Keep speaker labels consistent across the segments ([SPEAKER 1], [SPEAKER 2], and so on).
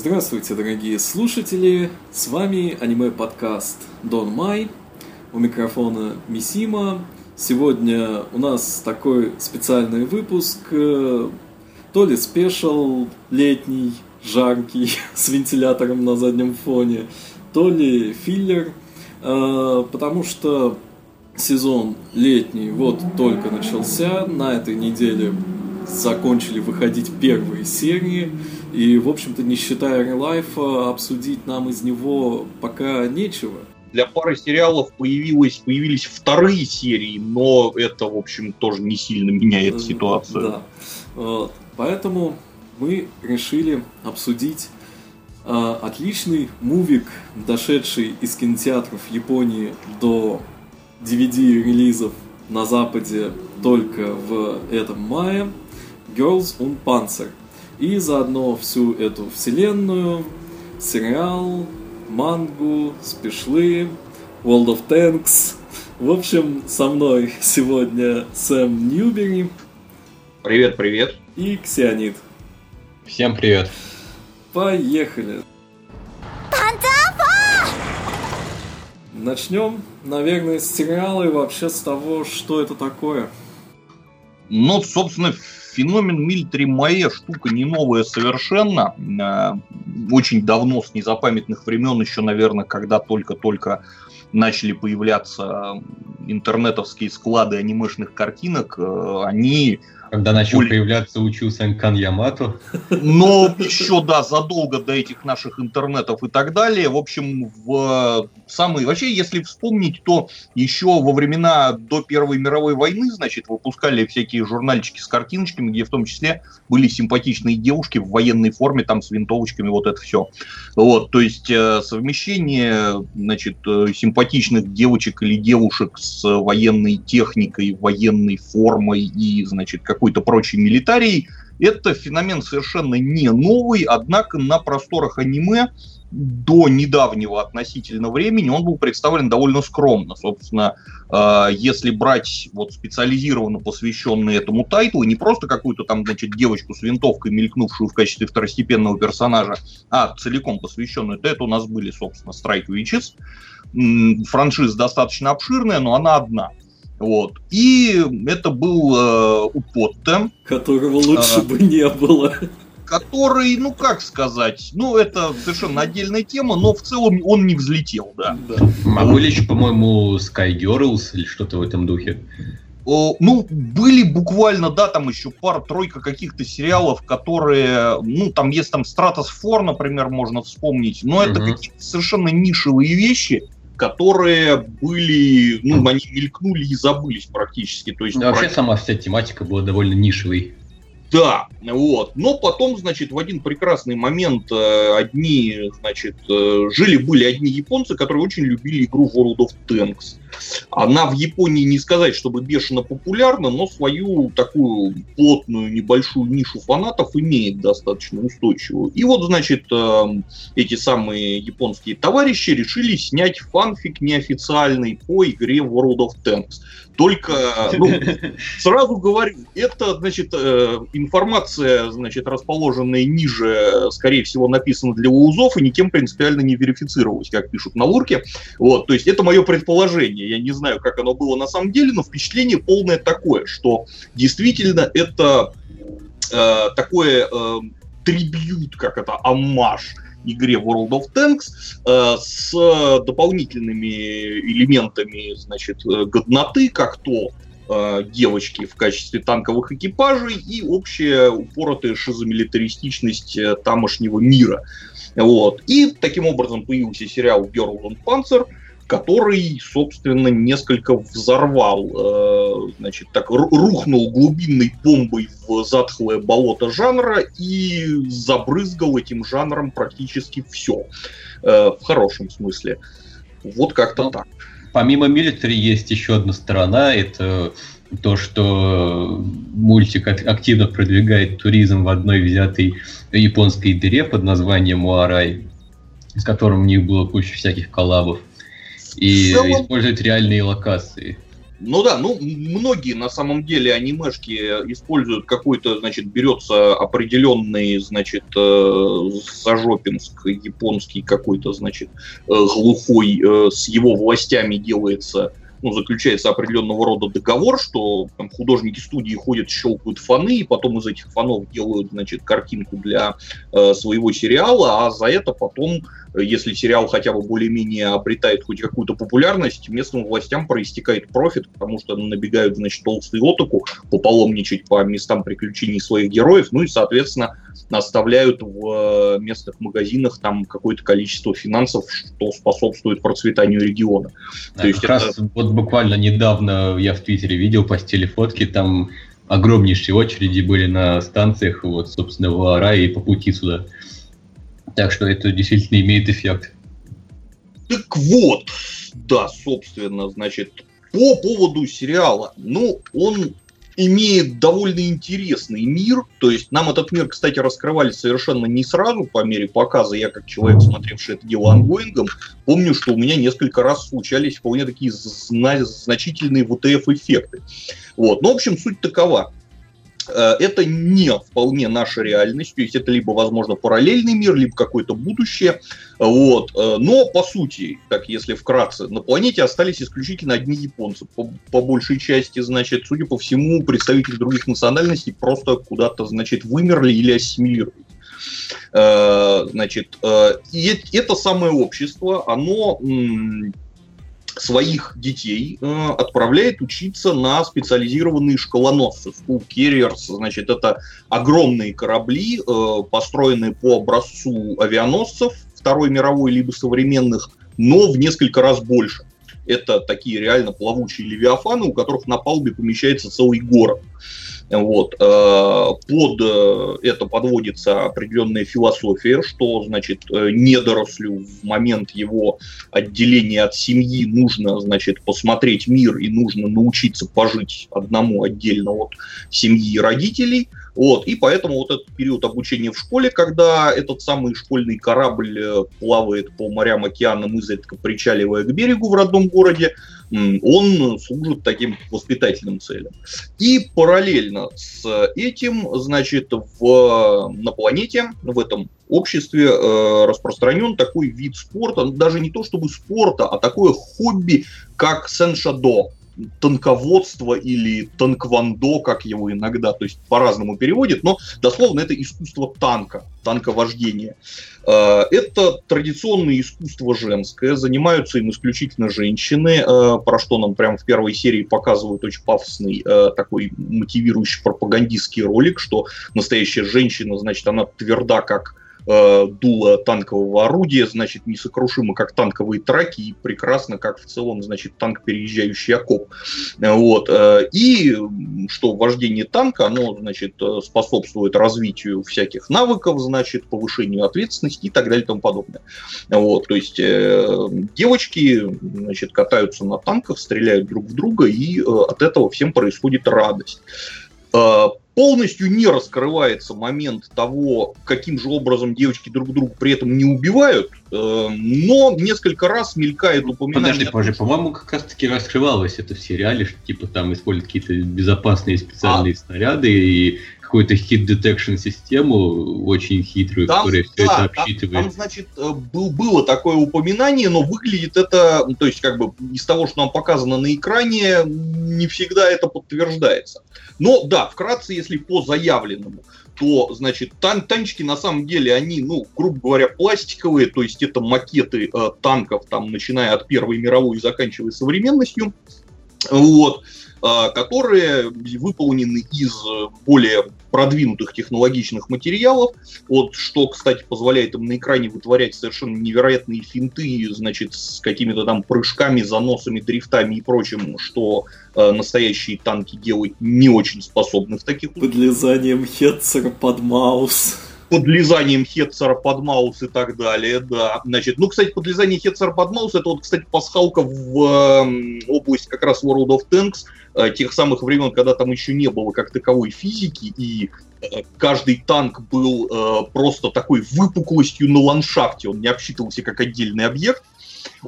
[SPEAKER 1] Здравствуйте, дорогие слушатели! С вами аниме-подкаст Дон Май. У микрофона Мисима. Сегодня у нас такой специальный выпуск, э, то ли спешл летний, жаркий, с вентилятором на заднем фоне, то ли филлер, э, потому что сезон летний вот только начался, на этой неделе закончили выходить первые серии, и, в общем-то, не считая релайфа, обсудить нам из него пока нечего.
[SPEAKER 2] Для пары сериалов появилось, появились вторые серии, но это, в общем, тоже не сильно меняет э, ситуацию.
[SPEAKER 1] Да. Вот. Поэтому мы решили обсудить э, отличный мувик, дошедший из кинотеатров Японии до DVD-релизов на Западе только в этом мае, Girls und Panzer. И заодно всю эту вселенную, сериал, мангу, спешлы, World of Tanks. В общем, со мной сегодня Сэм Ньюбери.
[SPEAKER 2] Привет, привет.
[SPEAKER 1] И Ксионид.
[SPEAKER 3] Всем привет.
[SPEAKER 1] Поехали. Начнем, наверное, с сериала и вообще с того, что это такое.
[SPEAKER 2] Ну, собственно, феномен милитари Майя штука не новая совершенно. Э, очень давно, с незапамятных времен, еще, наверное, когда только-только начали появляться интернетовские склады анимешных картинок, э, они
[SPEAKER 3] когда начал Уль... появляться учился Кан Ямато.
[SPEAKER 2] Но еще, да, задолго до этих наших интернетов и так далее. В общем, в самые... Вообще, если вспомнить, то еще во времена до Первой мировой войны, значит, выпускали всякие журнальчики с картиночками, где в том числе были симпатичные девушки в военной форме, там с винтовочками, вот это все. Вот, то есть э, совмещение, значит, э, симпатичных девочек или девушек с военной техникой, военной формой и, значит, как какой-то прочий милитарий. Это феномен совершенно не новый, однако на просторах аниме до недавнего относительно времени он был представлен довольно скромно. Собственно, э, если брать вот специализированно посвященные этому тайтлу, не просто какую-то там, значит, девочку с винтовкой, мелькнувшую в качестве второстепенного персонажа, а целиком посвященную, то это у нас были, собственно, Strike Witches. Франшиза достаточно обширная, но она одна. Вот. И это был э, Употте.
[SPEAKER 1] Которого лучше а, бы не было.
[SPEAKER 2] Который, ну как сказать, ну это совершенно отдельная тема, но в целом он не взлетел, да. да.
[SPEAKER 3] А были еще, по-моему, Sky Girls или что-то в этом духе.
[SPEAKER 2] О, ну, были буквально, да, там еще пара-тройка каких-то сериалов, которые, ну, там есть там Стратосфор, например, можно вспомнить, но это угу. какие-то совершенно нишевые вещи, которые были, ну, они мелькнули и забылись практически. То есть,
[SPEAKER 3] да, вообще сама вся тематика была довольно нишевой.
[SPEAKER 2] Да, вот. Но потом, значит, в один прекрасный момент э, одни, значит, э, жили-были одни японцы, которые очень любили игру World of Tanks. Она в Японии не сказать, чтобы бешено популярна, но свою такую плотную небольшую нишу фанатов имеет достаточно устойчивую. И вот, значит, э, эти самые японские товарищи решили снять фанфик неофициальный по игре World of Tanks. Только, ну, сразу говорю, это, значит, э, информация, значит, расположенная ниже, скорее всего, написана для УЗов и никем принципиально не верифицировалась, как пишут на лурке. Вот, то есть это мое предположение. Я не знаю, как оно было на самом деле, но впечатление полное такое, что действительно это э, такое э, трибют, как это, аммаж игре World of Tanks э, с дополнительными элементами, значит, э, годноты, как то э, девочки в качестве танковых экипажей и общая упоротая шизомилитаристичность э, тамошнего мира. Вот. И таким образом появился сериал Girl on Panzer, который, собственно, несколько взорвал, э, значит, так рухнул глубинной бомбой в затхлое болото жанра и забрызгал этим жанром практически все, э, в хорошем смысле. Вот как-то ну, так.
[SPEAKER 3] Помимо милитари есть еще одна сторона, это то, что мультик активно продвигает туризм в одной взятой японской дыре под названием Уарай, с которым у них было куча всяких коллабов и целом... использовать реальные локации.
[SPEAKER 2] Ну да, ну многие на самом деле анимешки используют какой-то, значит, берется определенный, значит, э, зажопинск японский какой-то, значит, э, глухой, э, с его властями делается ну, заключается определенного рода договор, что там, художники студии ходят, щелкают фаны, и потом из этих фанов делают, значит, картинку для э, своего сериала, а за это потом, если сериал хотя бы более-менее обретает хоть какую-то популярность, местным властям проистекает профит, потому что набегают, значит, толстые отоку, пополомничать по местам приключений своих героев, ну и, соответственно, оставляют в э, местных магазинах там какое-то количество финансов, что способствует процветанию региона.
[SPEAKER 3] Да, То есть как это... раз вот буквально недавно я в Твиттере видел, постели фотки, там огромнейшие очереди были на станциях, вот, собственно, в Ара и по пути сюда. Так что это действительно имеет эффект.
[SPEAKER 2] Так вот, да, собственно, значит, по поводу сериала. Ну, он имеет довольно интересный мир. То есть нам этот мир, кстати, раскрывали совершенно не сразу по мере показа. Я, как человек, смотревший это дело ongoing ом, помню, что у меня несколько раз случались вполне такие зна- значительные WTF-эффекты. Вот. Ну, в общем, суть такова. Э, это не вполне наша реальность, то есть это либо, возможно, параллельный мир, либо какое-то будущее. Вот. Э, но, по сути, так если вкратце, на планете остались исключительно одни японцы. По, по большей части, значит, судя по всему, представители других национальностей просто куда-то, значит, вымерли или ассимилировались. Э, значит, и это самое общество, оно своих детей э, отправляет учиться на специализированные школоносцы. School Carriers, значит, это огромные корабли, э, построенные по образцу авианосцев Второй мировой либо современных, но в несколько раз больше. Это такие реально плавучие левиафаны, у которых на палубе помещается целый город. Вот. Э, под э, это подводится определенная философия, что, значит, э, недорослю в момент его отделения от семьи нужно, значит, посмотреть мир и нужно научиться пожить одному отдельно от семьи и родителей. Вот, и поэтому вот этот период обучения в школе, когда этот самый школьный корабль плавает по морям, океанам, изредка причаливая к берегу в родном городе, он служит таким воспитательным целям. И параллельно с этим, значит, в, на планете, в этом обществе э, распространен такой вид спорта, даже не то чтобы спорта, а такое хобби, как сеншадо танководство или танквандо, как его иногда, то есть по-разному переводит, но дословно это искусство танка, танковождения. Э, это традиционное искусство женское, занимаются им исключительно женщины, э, про что нам прямо в первой серии показывают очень пафосный э, такой мотивирующий пропагандистский ролик, что настоящая женщина, значит, она тверда как э, дуло танкового орудия, значит, несокрушимо, как танковые траки, и прекрасно, как в целом, значит, танк, переезжающий окоп. Вот. Э, и что вождение танка, оно, значит, способствует развитию всяких навыков, значит, повышению ответственности и так далее и тому подобное. Вот. То есть э, девочки, значит, катаются на танках, стреляют друг в друга, и э, от этого всем происходит радость. Полностью не раскрывается момент того, каким же образом девочки друг друга при этом не убивают, э, но несколько раз мелькает упоминание...
[SPEAKER 3] Подожди, подожди, по-моему, как раз таки раскрывалось это в сериале, что типа там используют какие-то безопасные специальные а. снаряды и какую-то hit detection систему очень хитрую,
[SPEAKER 2] там, которая все да, это обсчитывает. Там, там значит, э, был, было такое упоминание, но выглядит это, то есть, как бы из того, что нам показано на экране, не всегда это подтверждается. Но да, вкратце, если по заявленному, то, значит, тан танчики на самом деле, они, ну, грубо говоря, пластиковые, то есть это макеты э, танков, там, начиная от Первой мировой и заканчивая современностью. Вот. А, которые выполнены из более продвинутых технологичных материалов, вот, что, кстати, позволяет им на экране вытворять совершенно невероятные финты, значит, с какими-то там прыжками, заносами, дрифтами и прочим, что э, настоящие танки делать не очень способны в таких...
[SPEAKER 1] Подлезанием хедсера под маус.
[SPEAKER 2] Подлезанием Хетцера под маус и так далее, да. Значит, ну, кстати, подлезание Хетцера под маус, это вот, кстати, пасхалка в э, область как раз World of Tanks, тех самых времен, когда там еще не было как таковой физики, и э, каждый танк был э, просто такой выпуклостью на ландшафте, он не обсчитывался как отдельный объект.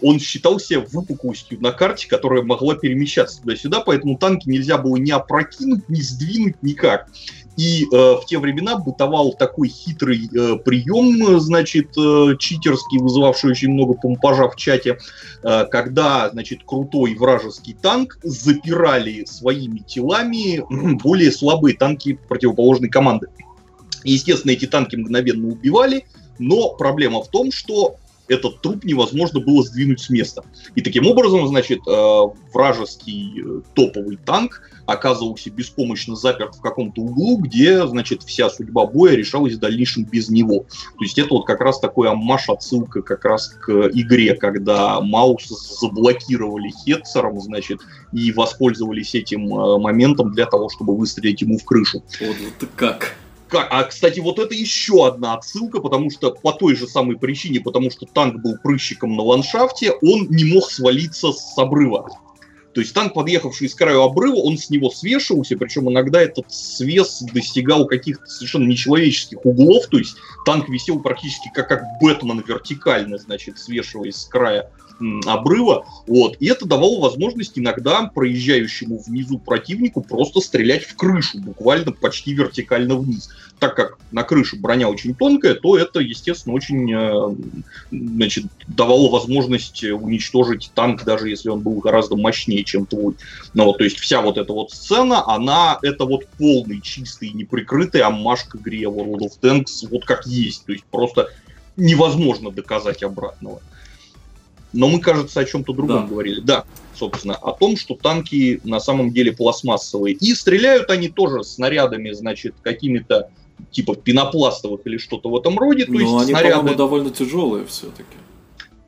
[SPEAKER 2] Он считался выпуклостью на карте, которая могла перемещаться туда-сюда, поэтому танки нельзя было ни опрокинуть, ни сдвинуть никак. И э, в те времена бытовал такой хитрый э, прием, значит, э, читерский, вызывавший очень много помпажа в чате, э, когда, значит, крутой вражеский танк запирали своими телами более слабые танки противоположной команды. Естественно, эти танки мгновенно убивали, но проблема в том, что этот труп невозможно было сдвинуть с места. И таким образом, значит, э, вражеский э, топовый танк оказывался беспомощно заперт в каком-то углу, где, значит, вся судьба боя решалась в дальнейшем без него. То есть это вот как раз такой аммаш, отсылка как раз к игре, когда Маус заблокировали Хетцером, значит, и воспользовались этим э, моментом для того, чтобы выстрелить ему в крышу.
[SPEAKER 1] Вот, вот как?
[SPEAKER 2] Как? А, кстати, вот это еще одна отсылка, потому что по той же самой причине, потому что танк был прыщиком на ландшафте, он не мог свалиться с обрыва. То есть танк, подъехавший с краю обрыва, он с него свешивался, причем иногда этот свес достигал каких-то совершенно нечеловеческих углов, то есть танк висел практически как, как Бэтмен вертикально, значит, свешиваясь с края обрыва, вот, и это давало возможность иногда проезжающему внизу противнику просто стрелять в крышу, буквально почти вертикально вниз. Так как на крыше броня очень тонкая, то это, естественно, очень э, значит, давало возможность уничтожить танк, даже если он был гораздо мощнее, чем твой. Ну, вот, то есть вся вот эта вот сцена, она это вот полный, чистый, неприкрытый аммаж к игре World of Tanks, вот как есть. То есть просто невозможно доказать обратного. Но мы, кажется, о чем-то другом да. говорили. Да, собственно, о том, что танки на самом деле пластмассовые. И стреляют они тоже снарядами, значит, какими-то типа пенопластовых или что-то в этом роде.
[SPEAKER 1] Но есть они, снаряды... по-моему, довольно тяжелые все-таки.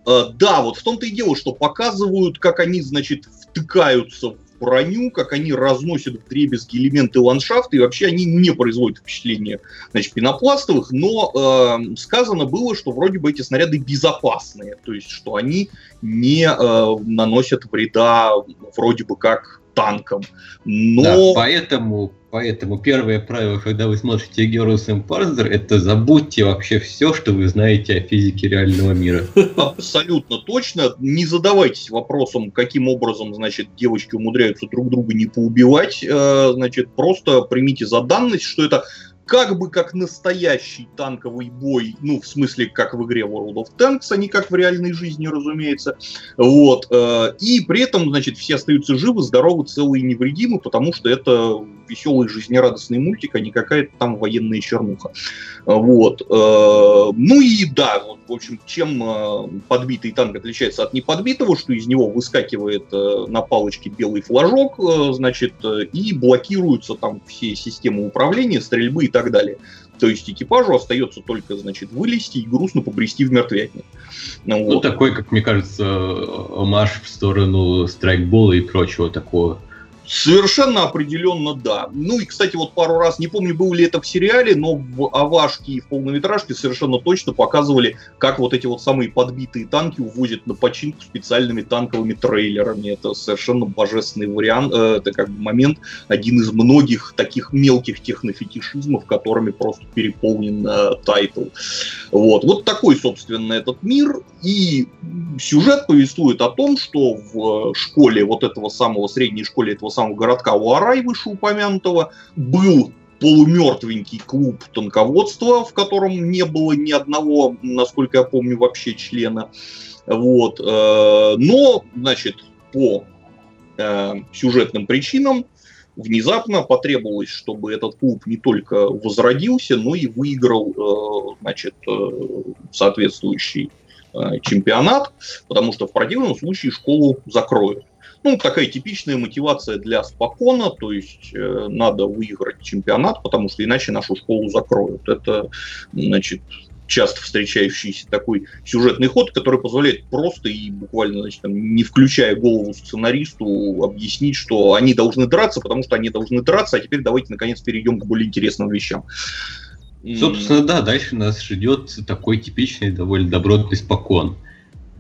[SPEAKER 2] Uh, да, вот в том-то и дело, что показывают, как они, значит, втыкаются броню, как они разносят в дребезги элементы ландшафта, и вообще они не производят впечатления значит, пенопластовых, но э, сказано было, что вроде бы эти снаряды безопасные, то есть что они не э, наносят вреда вроде бы как танкам. Но... Да,
[SPEAKER 3] поэтому Поэтому первое правило, когда вы смотрите Герус Парзер, это забудьте вообще все, что вы знаете о физике реального мира.
[SPEAKER 2] Абсолютно точно. Не задавайтесь вопросом, каким образом, значит, девочки умудряются друг друга не поубивать. Э, значит, просто примите за данность, что это как бы как настоящий танковый бой, ну, в смысле, как в игре World of Tanks, а не как в реальной жизни, разумеется. Вот. Э, и при этом, значит, все остаются живы, здоровы, целые и невредимы, потому что это веселый, жизнерадостный мультик, а не какая-то там военная чернуха. Вот. Э, ну и да, вот, в общем, чем э, подбитый танк отличается от неподбитого, что из него выскакивает на палочке белый флажок, значит, и блокируются там все системы управления, стрельбы и так далее. То есть экипажу остается только, значит, вылезти и грустно побрести в мертвятник.
[SPEAKER 3] Ну, вот. такой, как мне кажется, омаж в сторону страйкбола и прочего такого.
[SPEAKER 2] Совершенно определенно да. Ну и, кстати, вот пару раз, не помню, был ли это в сериале, но в OVA-шке и в полнометражке совершенно точно показывали, как вот эти вот самые подбитые танки увозят на починку специальными танковыми трейлерами. Это совершенно божественный вариант, э, это как бы момент, один из многих таких мелких технофетишизмов, которыми просто переполнен э, title. Вот. вот такой, собственно, этот мир. И сюжет повествует о том, что в школе вот этого самого, средней школе этого самого городка Уарай, вышеупомянутого, был полумертвенький клуб танководства, в котором не было ни одного, насколько я помню, вообще члена. Вот. Э, но, значит, по э, сюжетным причинам внезапно потребовалось, чтобы этот клуб не только возродился, но и выиграл, э, значит, соответствующий чемпионат, потому что в противном случае школу закроют. Ну, такая типичная мотивация для спокона, то есть э, надо выиграть чемпионат, потому что иначе нашу школу закроют. Это, значит, часто встречающийся такой сюжетный ход, который позволяет просто и буквально, значит, там, не включая голову сценаристу, объяснить, что они должны драться, потому что они должны драться, а теперь давайте наконец перейдем к более интересным вещам.
[SPEAKER 3] Собственно, да, дальше нас ждет такой типичный, довольно добротный спокон.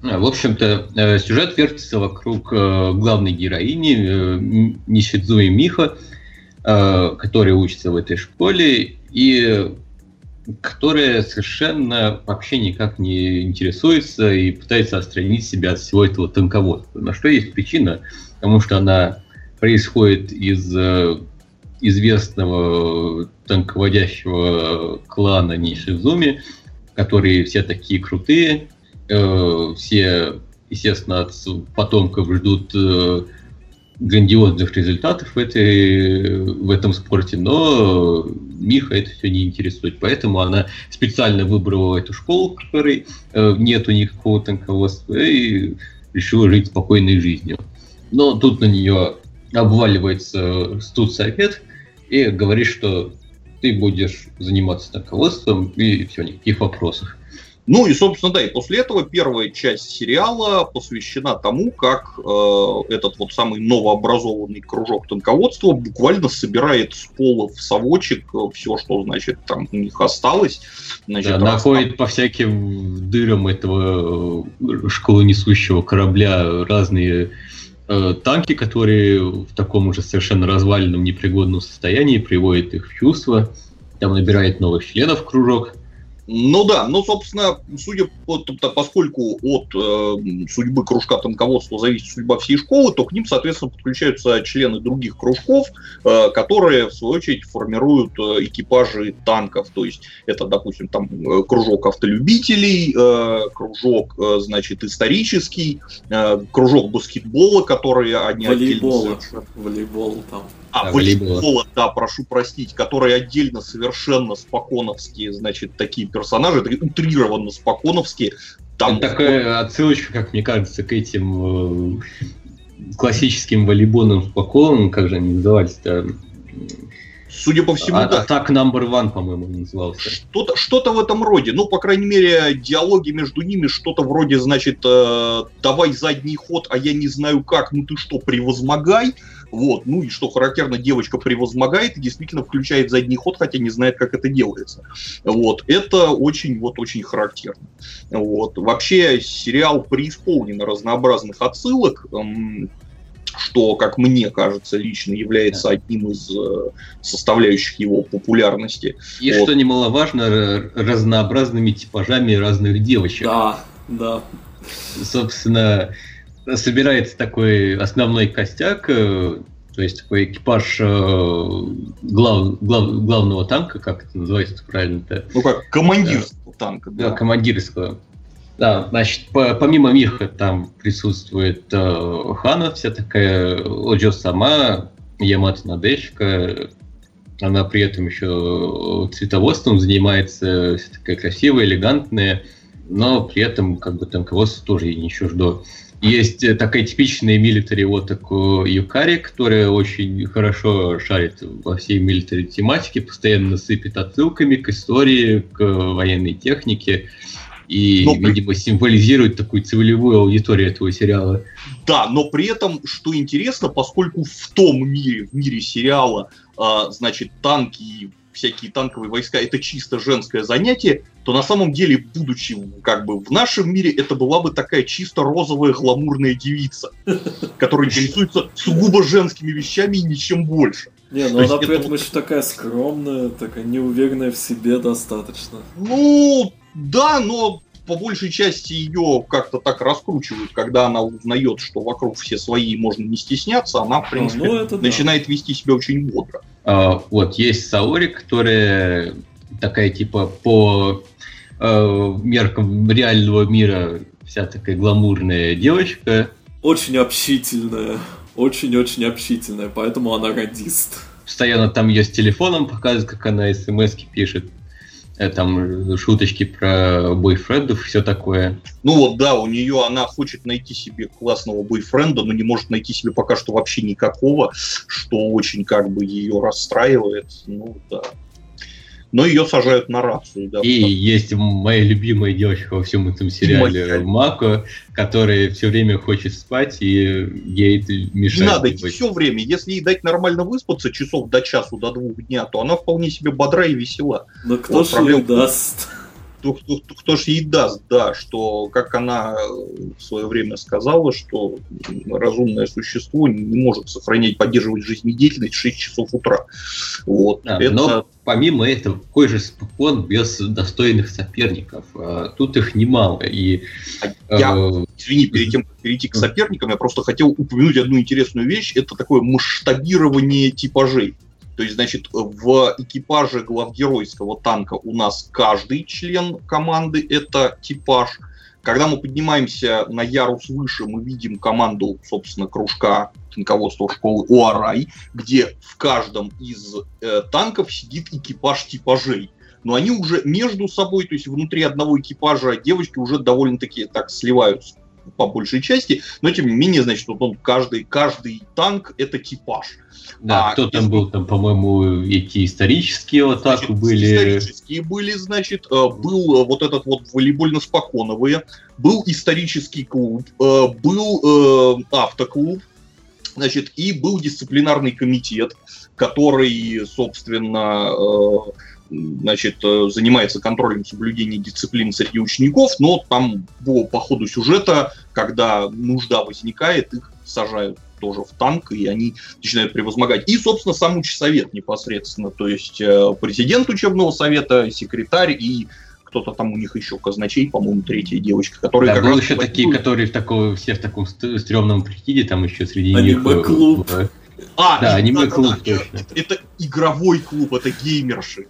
[SPEAKER 3] А, в общем-то, э, сюжет вертится вокруг э, главной героини э, Нишидзуи Миха, которая учится в этой школе, и которая совершенно вообще никак не интересуется и пытается отстранить себя от всего этого танководства. На что есть причина? Потому что она происходит из э, известного танководящего клана Нишизуми, которые все такие крутые, э, все, естественно, от потомков ждут э, грандиозных результатов в, этой, в этом спорте, но Миха это все не интересует. Поэтому она специально выбрала эту школу, в которой э, нету никакого танководства, и решила жить спокойной жизнью. Но тут на нее обваливается студсовет и говорит, что ты будешь заниматься танководством, и все, никаких вопросов.
[SPEAKER 2] Ну и, собственно, да, и после этого первая часть сериала посвящена тому, как э, этот вот самый новообразованный кружок танководства буквально собирает с пола в совочек э, все, что, значит, там у них осталось. Значит,
[SPEAKER 3] да, находит по всяким дырам этого э, школы несущего корабля разные э, танки, которые в таком уже совершенно разваленном, непригодном состоянии приводит их в чувство. Там набирает новых членов кружок.
[SPEAKER 2] Ну да, ну, собственно, судя по, поскольку от э, судьбы кружка танководства зависит судьба всей школы, то к ним, соответственно, подключаются члены других кружков, э, которые, в свою очередь, формируют э, экипажи танков. То есть это, допустим, там э, кружок автолюбителей, э, кружок, э, значит, исторический, э, кружок баскетбола, который они
[SPEAKER 1] Волейбола. Волейбол там.
[SPEAKER 2] А, да, волейбола, да, прошу простить, которые отдельно совершенно споконовские, значит, такие персонажи, утрированно споконовские.
[SPEAKER 3] Там... Это такая отсылочка, как мне кажется, к этим э, классическим волейбольным споконом, как же они назывались-то?
[SPEAKER 2] Судя по всему, а, да.
[SPEAKER 3] Так number one, по-моему, назывался.
[SPEAKER 2] Что-то, что-то в этом роде. Ну, по крайней мере, диалоги между ними что-то вроде, значит, э, давай задний ход, а я не знаю как, ну ты что, превозмогай. Вот. Ну и что характерно, девочка превозмогает и действительно включает задний ход, хотя не знает, как это делается. Вот. Это очень, вот, очень характерно. Вот. Вообще сериал преисполнен разнообразных отсылок что, как мне кажется, лично является одним из э, составляющих его популярности.
[SPEAKER 3] И вот. что немаловажно, разнообразными типажами разных девочек.
[SPEAKER 1] Да, да.
[SPEAKER 3] Собственно, собирается такой основной костяк, э, то есть такой экипаж э, глав, глав, главного танка, как это называется правильно-то?
[SPEAKER 2] Ну как, командирского танка.
[SPEAKER 3] Да, да командирского. Да, значит, по, помимо Миха там присутствует э, Хана, вся такая Оджо сама, Ямат Надешка, она при этом еще цветоводством занимается, вся такая красивая, элегантная, но при этом как бы танководство тоже ей не чуждо. Есть э, такая типичная милитари вот такой Юкари, которая очень хорошо шарит во всей милитари тематике, постоянно сыпет отсылками к истории, к военной технике и, но видимо, символизирует такую целевую аудиторию этого сериала.
[SPEAKER 2] Да, но при этом, что интересно, поскольку в том мире, в мире сериала, э, значит, танки всякие танковые войска это чисто женское занятие, то на самом деле, будучи как бы в нашем мире, это была бы такая чисто розовая гламурная девица, которая интересуется сугубо женскими вещами и ничем больше.
[SPEAKER 1] Не, ну она при этом еще такая скромная, такая неуверенная в себе достаточно.
[SPEAKER 2] Ну, да, но по большей части ее как-то так раскручивают, когда она узнает, что вокруг все свои, можно не стесняться, она, в принципе, ну, это начинает да. вести себя очень бодро.
[SPEAKER 3] А, вот, есть Саори, которая такая, типа, по э, меркам реального мира вся такая гламурная девочка.
[SPEAKER 1] Очень общительная, очень-очень общительная, поэтому она радист.
[SPEAKER 3] Постоянно там ее с телефоном показывают, как она смс пишет. Э, там шуточки про бойфрендов, все такое.
[SPEAKER 2] Ну вот да, у нее она хочет найти себе классного бойфренда, но не может найти себе пока что вообще никакого, что очень как бы ее расстраивает. Ну да но ее сажают на рацию. Да,
[SPEAKER 3] и потому... есть моя любимая девочка во всем этом сериале, Мако, которая все время хочет спать, и ей это мешает.
[SPEAKER 2] Не надо быть. все время. Если ей дать нормально выспаться часов до часу, до двух дня, то она вполне себе бодра и весела.
[SPEAKER 1] Но кто вот, же проблем... даст?
[SPEAKER 2] Кто, кто, кто ж ей даст, да, что, как она в свое время сказала, что разумное существо не может сохранять, поддерживать жизнедеятельность в 6 часов утра. Вот.
[SPEAKER 3] Да, это... Но помимо этого, какой же спокон без достойных соперников? А, тут их немало. И,
[SPEAKER 2] а я, э... извини, перед тем, как перейти к соперникам, я просто хотел упомянуть одну интересную вещь. Это такое масштабирование типажей. То есть, значит, в экипаже главгеройского танка у нас каждый член команды это типаж. Когда мы поднимаемся на ярус выше, мы видим команду, собственно, кружка танководства школы Уарай, где в каждом из э, танков сидит экипаж типажей. Но они уже между собой, то есть внутри одного экипажа девочки уже довольно-таки так сливаются по большей части, но тем не менее, значит, вот он каждый, каждый танк это типаж.
[SPEAKER 3] Да, а, кто там был, там, по-моему, эти исторические вот так были.
[SPEAKER 2] Исторические были, значит, э, был э, вот этот вот волейбольно-споконовые, был исторический клуб, э, был автоклуб, значит, и был дисциплинарный комитет, который, собственно, значит, занимается контролем соблюдения дисциплины среди учеников, но там по, по ходу сюжета, когда нужда возникает, их сажают тоже в танк, и они начинают превозмогать. И, собственно, сам учсовет непосредственно, то есть э, президент учебного совета, секретарь и кто-то там у них еще казначей, по-моему, третья девочка,
[SPEAKER 3] которые да, как был раз еще такие, которые в таком, все в таком стрёмном прикиде, там еще среди них...
[SPEAKER 1] Аниме-клуб.
[SPEAKER 2] Э, а, да, аниме-клуб, да, да, да. Это игровой клуб, это геймерши.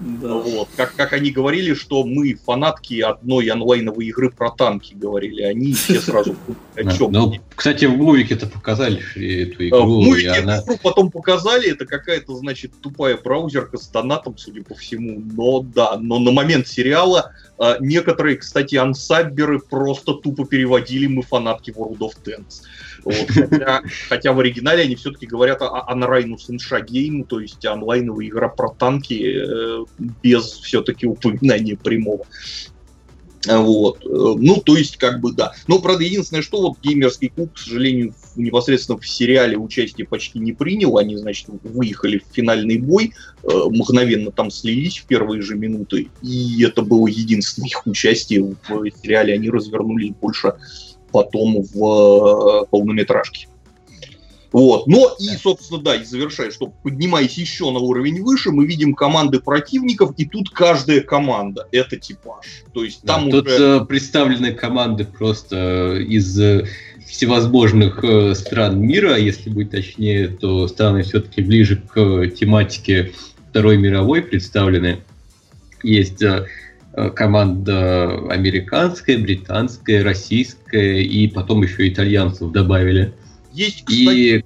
[SPEAKER 2] Да. Вот. Как, как они говорили, что мы фанатки одной онлайновой игры про танки, говорили они, все сразу
[SPEAKER 3] о чем. Ну, кстати, в мувике это показали эту игру. В
[SPEAKER 2] мувике она... игру потом показали, это какая-то, значит, тупая браузерка с донатом, судя по всему. Но да, но на момент сериала а, некоторые, кстати, ансабберы просто тупо переводили «Мы фанатки World of Tanks». Вот, хотя, хотя в оригинале они все-таки говорят о Unrainus Insha Game, то есть онлайновая игра про танки э, без все-таки упоминания прямого. Вот. Ну, то есть, как бы, да. Но, правда, единственное, что вот геймерский клуб, к сожалению, непосредственно в сериале участие почти не принял. Они, значит, выехали в финальный бой, э, мгновенно там слились в первые же минуты. И это было единственное их участие в сериале. Они развернулись больше потом в э, полнометражке. Вот. Но и, собственно, да, и завершая, что поднимаясь еще на уровень выше, мы видим команды противников, и тут каждая команда — это типаж. То есть там
[SPEAKER 3] да, уже... Тут э, представлены команды просто из э, всевозможных э, стран мира, если быть точнее, то страны все-таки ближе к тематике Второй мировой представлены. Есть э, Э, команда американская, британская, российская, и потом еще итальянцев добавили. Есть, кстати... И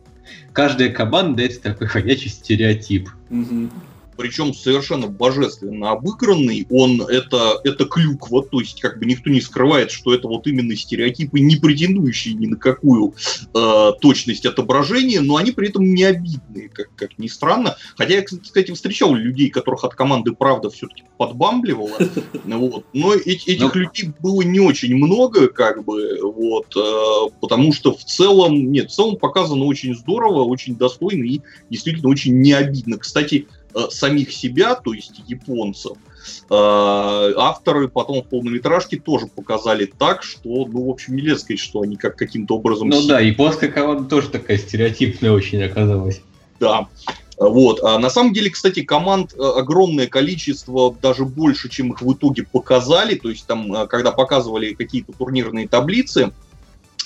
[SPEAKER 3] каждая команда это такой ходячий стереотип.
[SPEAKER 2] Угу причем совершенно божественно обыгранный, он это, это клюква, то есть как бы никто не скрывает, что это вот именно стереотипы, не претендующие ни на какую э, точность отображения, но они при этом не обидные, как, как ни странно. Хотя я, кстати, встречал людей, которых от команды «Правда» все-таки подбамбливало, вот. но этих ну. людей было не очень много, как бы, вот, э, потому что в целом, нет, в целом показано очень здорово, очень достойно и действительно очень не обидно. Кстати, самих себя, то есть японцев, э, авторы потом в полнометражке тоже показали так, что, ну, в общем, нельзя сказать, что они как каким-то образом...
[SPEAKER 3] Ну да, японская команда тоже такая стереотипная очень оказалась.
[SPEAKER 2] Да. Вот. А на самом деле, кстати, команд э, огромное количество, даже больше, чем их в итоге показали. То есть там, когда показывали какие-то турнирные таблицы,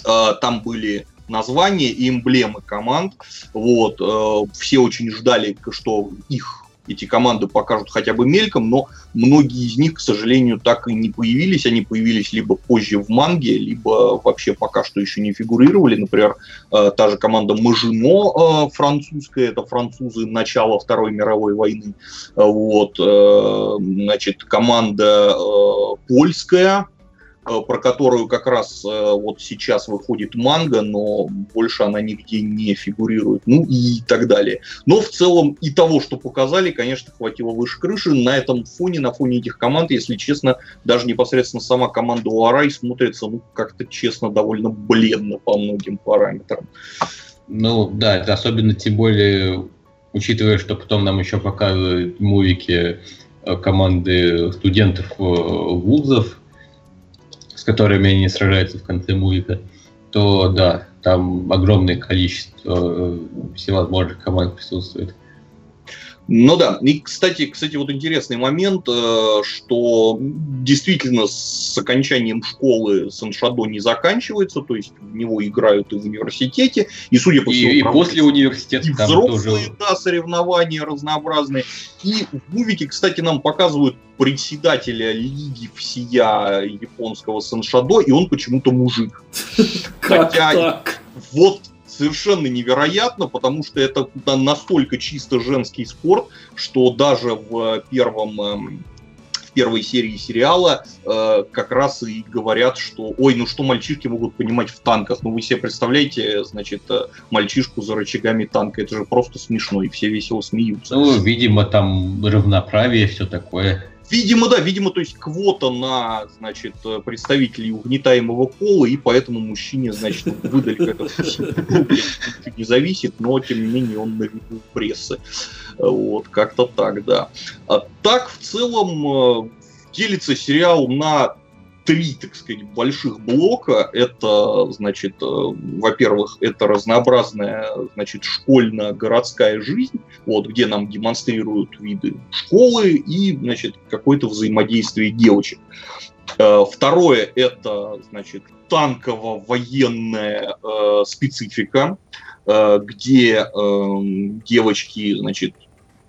[SPEAKER 2] там были названия и эмблемы команд. Вот. Э, все очень ждали, что их эти команды покажут хотя бы мельком, но многие из них, к сожалению, так и не появились. Они появились либо позже в манге, либо вообще пока что еще не фигурировали. Например, э, та же команда Мажино э, французская, это французы начала Второй мировой войны. Вот, значит, команда польская, Э, про которую как раз э, вот сейчас выходит манга, но больше она нигде не фигурирует, ну и так далее. Но в целом и того, что показали, конечно, хватило выше крыши. На этом фоне, на фоне этих команд, если честно, даже непосредственно сама команда Уарай смотрится, ну, как-то, честно, довольно бледно по многим параметрам.
[SPEAKER 3] Ну, да, это особенно тем более, учитывая, что потом нам еще показывают мувики команды студентов вузов, которыми они сражаются в конце мульта, то да, там огромное количество всевозможных команд присутствует.
[SPEAKER 2] Ну да, и, кстати, кстати, вот интересный момент, э, что действительно с окончанием школы Саншадо не заканчивается, то есть в него играют и в университете, и, судя по всему...
[SPEAKER 3] И, и после университета
[SPEAKER 2] и взрослые, тоже... да, соревнования разнообразные. И в мувике, кстати, нам показывают председателя лиги всея японского Саншадо, и он почему-то мужик. Хотя вот совершенно невероятно, потому что это настолько чисто женский спорт, что даже в первом эм, в первой серии сериала э, как раз и говорят, что ой, ну что мальчишки могут понимать в танках? Ну вы себе представляете, значит, э, мальчишку за рычагами танка, это же просто смешно, и все весело смеются.
[SPEAKER 3] Ну, видимо, там равноправие, все такое.
[SPEAKER 2] Видимо, да, видимо, то есть квота на, значит, представителей угнетаемого пола, и поэтому мужчине, значит, выдали как не зависит, но, тем не менее, он на виду прессы. Вот, как-то так, да. А так, в целом, э, делится сериал на три, так сказать, больших блока. Это, значит, э, во-первых, это разнообразная, значит, школьно-городская жизнь, вот, где нам демонстрируют виды школы и, значит, какое-то взаимодействие девочек. Э, второе – это, значит, танково-военная э, специфика, э, где э, девочки, значит,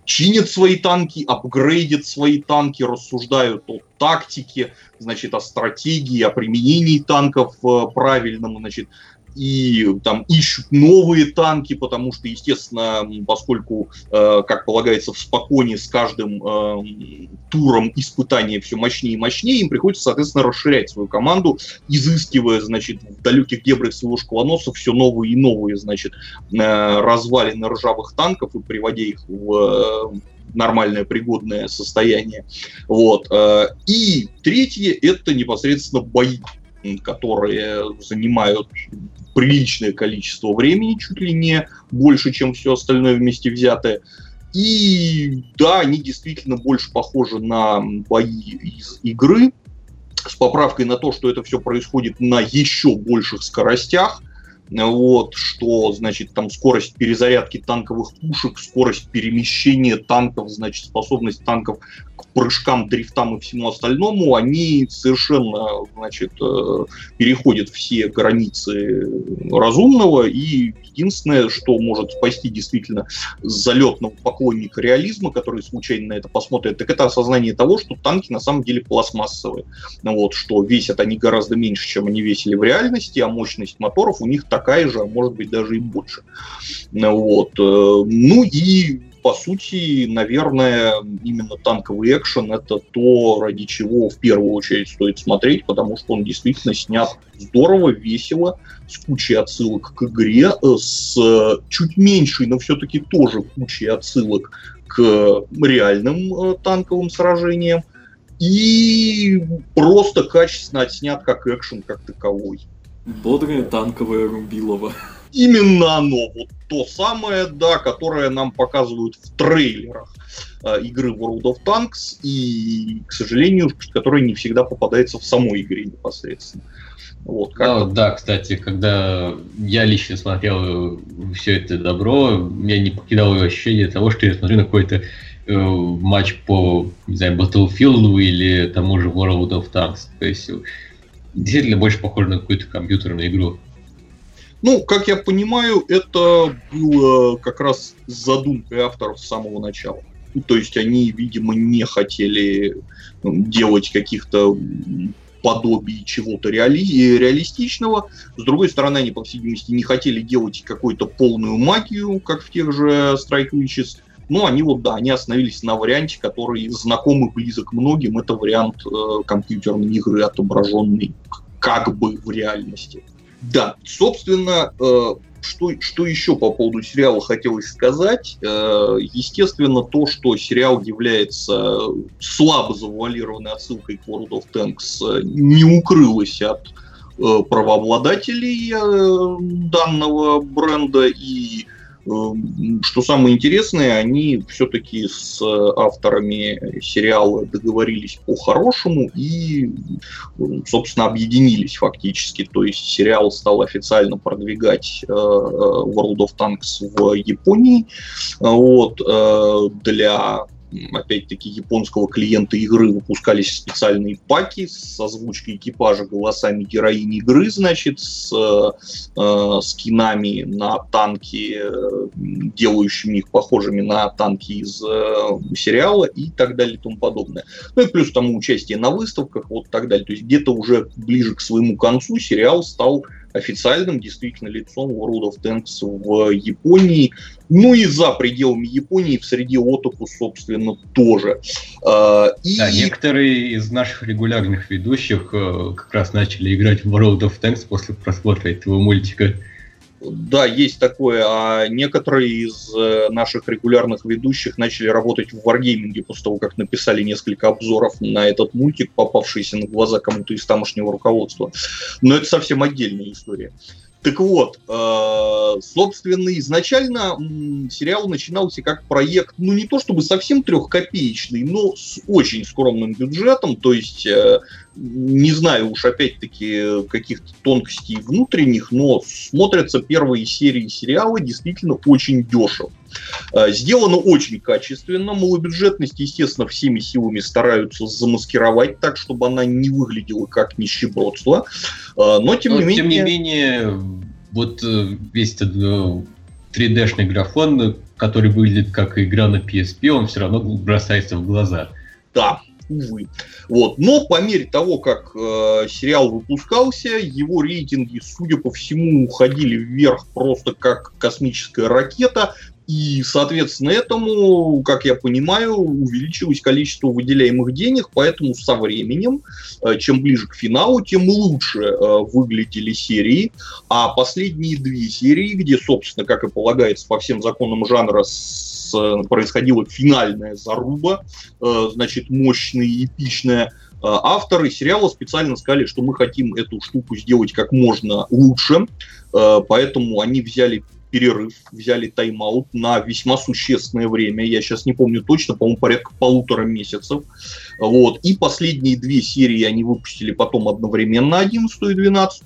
[SPEAKER 2] чинят свои танки, апгрейдят свои танки, рассуждают о тактике, значит, о стратегии, о применении танков э, правильном, значит, и там ищут новые танки, потому что, естественно, поскольку, э, как полагается, в спокойне с каждым э, туром испытания все мощнее и мощнее, им приходится, соответственно, расширять свою команду, изыскивая, значит, в далеких дебрях своего школоноса все новые и новые, значит, э, развалины ржавых танков и приводя их в э, нормальное пригодное состояние. Вот. Э, и третье – это непосредственно бои которые занимают приличное количество времени, чуть ли не больше, чем все остальное вместе взятое. И да, они действительно больше похожи на бои из игры, с поправкой на то, что это все происходит на еще больших скоростях, вот, что, значит, там скорость перезарядки танковых пушек, скорость перемещения танков, значит, способность танков к прыжкам, дрифтам и всему остальному, они совершенно, значит, э, переходят все границы разумного, и единственное, что может спасти действительно залетного поклонника реализма, который случайно на это посмотрит, так это осознание того, что танки на самом деле пластмассовые, вот, что весят они гораздо меньше, чем они весили в реальности, а мощность моторов у них такая же, а может быть даже и больше. Вот. Э, ну и по сути, наверное, именно танковый экшен это то, ради чего в первую очередь стоит смотреть, потому что он действительно снят здорово, весело, с кучей отсылок к игре, э, с чуть меньшей, но все-таки тоже кучей отсылок к реальным э, танковым сражениям, и просто качественно отснят как экшен как таковой.
[SPEAKER 1] Бодрое танковое рубилово.
[SPEAKER 2] Именно оно, вот то самое, да, которое нам показывают в трейлерах э, игры World of Tanks, и, к сожалению, которое не всегда попадается в самой игре непосредственно.
[SPEAKER 3] Вот, как ну, да, кстати, когда я лично смотрел все это добро, меня не покидало ощущение того, что я смотрю на какой-то э, матч по, не знаю, Battlefield или тому же World of Tanks. То есть действительно больше похоже на какую-то компьютерную игру.
[SPEAKER 2] Ну, как я понимаю, это было как раз задумкой авторов с самого начала. То есть они, видимо, не хотели ну, делать каких-то подобий чего-то реали... реалистичного. С другой стороны, они, по всей видимости, не хотели делать какую-то полную магию, как в тех же Strike Witches. Но они вот, да, они остановились на варианте, который знакомый близок многим. Это вариант э, компьютерной игры, отображенный как бы в реальности. Да, собственно, э, что, что еще по поводу сериала хотелось сказать? Э, естественно, то, что сериал является слабо завуалированной отсылкой к World of Tanks, не укрылось от э, правообладателей данного бренда и что самое интересное, они все-таки с авторами сериала договорились по-хорошему и, собственно, объединились фактически. То есть сериал стал официально продвигать э, World of Tanks в Японии. Вот, э, для опять-таки, японского клиента игры выпускались специальные паки с озвучкой экипажа голосами героини игры, значит, с э, скинами на танки, э, делающими их похожими на танки из э, сериала и так далее и тому подобное. Ну и плюс тому участие на выставках, вот так далее. То есть где-то уже ближе к своему концу сериал стал официальным действительно лицом World of Tanks в Японии. Ну и за пределами Японии, в среде отоку, собственно, тоже.
[SPEAKER 3] А, и... Да, некоторые из наших регулярных ведущих э, как раз начали играть в World of Tanks после просмотра этого мультика.
[SPEAKER 2] Да, есть такое. А некоторые из э, наших регулярных ведущих начали работать в Wargaming после того, как написали несколько обзоров на этот мультик, попавшийся на глаза кому-то из тамошнего руководства. Но это совсем отдельная история. Так вот, э, собственно, изначально сериал начинался как проект, ну не то чтобы совсем трехкопеечный, но с очень скромным бюджетом, то есть э, не знаю уж опять-таки каких-то тонкостей внутренних, но смотрятся первые серии сериала действительно очень дешево. Э, сделано очень качественно. Малобюджетность, естественно, всеми силами стараются замаскировать так, чтобы она не выглядела как нищебродство.
[SPEAKER 3] Э, но, тем но, не менее... Тем не менее, вот э, весь этот 3D-шный графон, который выглядит как игра на PSP, он все равно бросается в глаза.
[SPEAKER 2] Да, увы. Вот. Но по мере того, как э, сериал выпускался, его рейтинги, судя по всему, уходили вверх просто как космическая ракета. И, соответственно, этому, как я понимаю, увеличилось количество выделяемых денег, поэтому со временем, э, чем ближе к финалу, тем лучше э, выглядели серии. А последние две серии, где, собственно, как и полагается по всем законам жанра, происходила финальная заруба, э, значит, мощная, эпичная, авторы сериала специально сказали, что мы хотим эту штуку сделать как можно лучше, поэтому они взяли перерыв, взяли тайм-аут на весьма существенное время. Я сейчас не помню точно, по-моему, порядка полутора месяцев. Вот. И последние две серии они выпустили потом одновременно, 11 и 12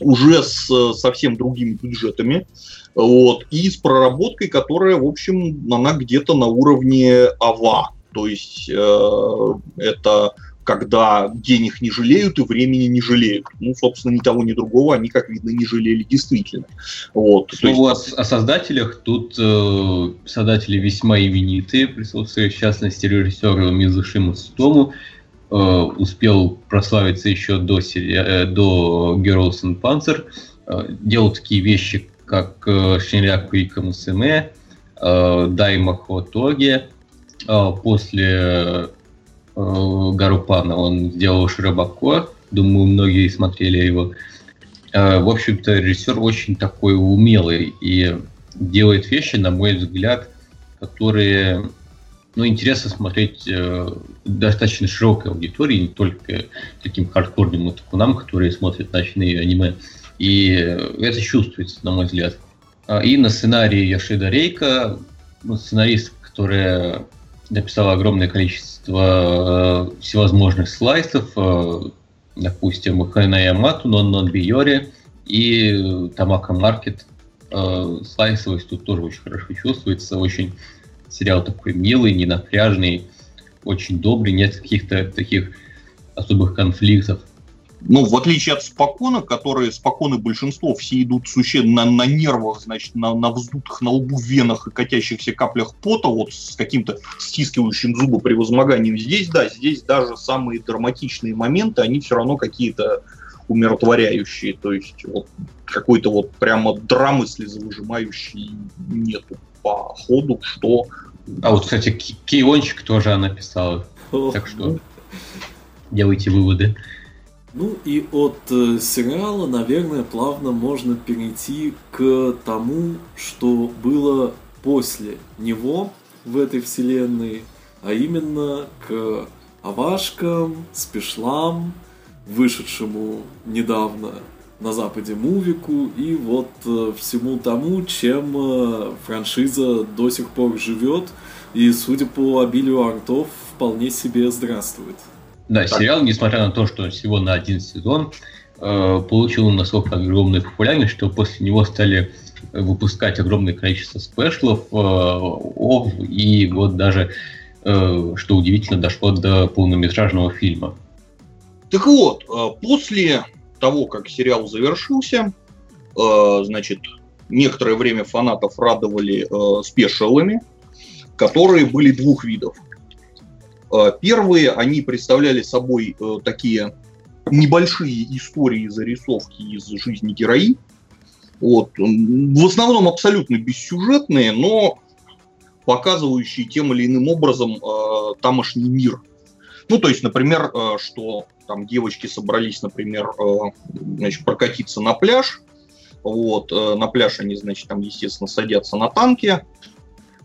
[SPEAKER 2] уже с совсем другими бюджетами. Вот. И с проработкой, которая, в общем, она где-то на уровне АВА. То есть э, это когда денег не жалеют и времени не жалеют. Ну, собственно, ни того, ни другого они, как видно, не жалели действительно. Вот.
[SPEAKER 3] Ну, есть... о, создателях тут э, создатели весьма именитые, присутствуют в частности режиссер Мизушима Сутому, э, успел прославиться еще до, э, до Girls and Panzer, э, делал такие вещи, как э, Шинряку и Камусеме, э, Дайма Хотоге, э, после Э, Гарупана. Он сделал Шрабако, думаю, многие смотрели его. Э, в общем-то, режиссер очень такой умелый и делает вещи, на мой взгляд, которые ну, интересно смотреть э, достаточно широкой аудитории, не только таким хардкорным мутакунам, которые смотрят ночные аниме. И это чувствуется, на мой взгляд. А, и на сценарии Яшида Рейка, ну, сценарист, которая написала огромное количество э, всевозможных слайсов, э, допустим, Хэна Ямату, Нон Нон Биори и Тамака Маркет. Э, слайсовость тут тоже очень хорошо чувствуется, очень сериал такой милый, ненапряжный, очень добрый, нет каких-то таких особых конфликтов
[SPEAKER 2] ну, в отличие от спокона, которые споконы большинство, все идут существенно на, на нервах, значит, на, на вздутых на лбу венах и катящихся каплях пота, вот с каким-то стискивающим зубы при возмогании. Здесь, да, здесь даже самые драматичные моменты, они все равно какие-то умиротворяющие, то есть вот какой-то вот прямо драмы слезовыжимающей нету по ходу, что...
[SPEAKER 3] А вот, кстати, Киончик тоже она писала, так что делайте выводы.
[SPEAKER 1] Ну и от э, сериала, наверное, плавно можно перейти к тому, что было после него в этой вселенной, а именно к Авашкам, Спешлам, вышедшему недавно на Западе мувику и вот э, всему тому, чем э, франшиза до сих пор живет и, судя по обилию артов, вполне себе здравствует.
[SPEAKER 3] Да, так. сериал, несмотря на то, что всего на один сезон, э, получил настолько огромную популярность, что после него стали выпускать огромное количество спешлов, э, и вот даже, э, что удивительно, дошло до полнометражного фильма.
[SPEAKER 2] Так вот, после того, как сериал завершился, значит, некоторое время фанатов радовали спешалами, которые были двух видов. Э, первые, они представляли собой такие небольшие истории, зарисовки из жизни герои. Вот. В основном абсолютно бессюжетные, но показывающие тем или иным образом э, тамошний мир. Ну, то есть, например, э, что там девочки собрались, например, э, значит, прокатиться на пляж. Вот, э, на пляж они, значит, там, естественно, садятся на танке,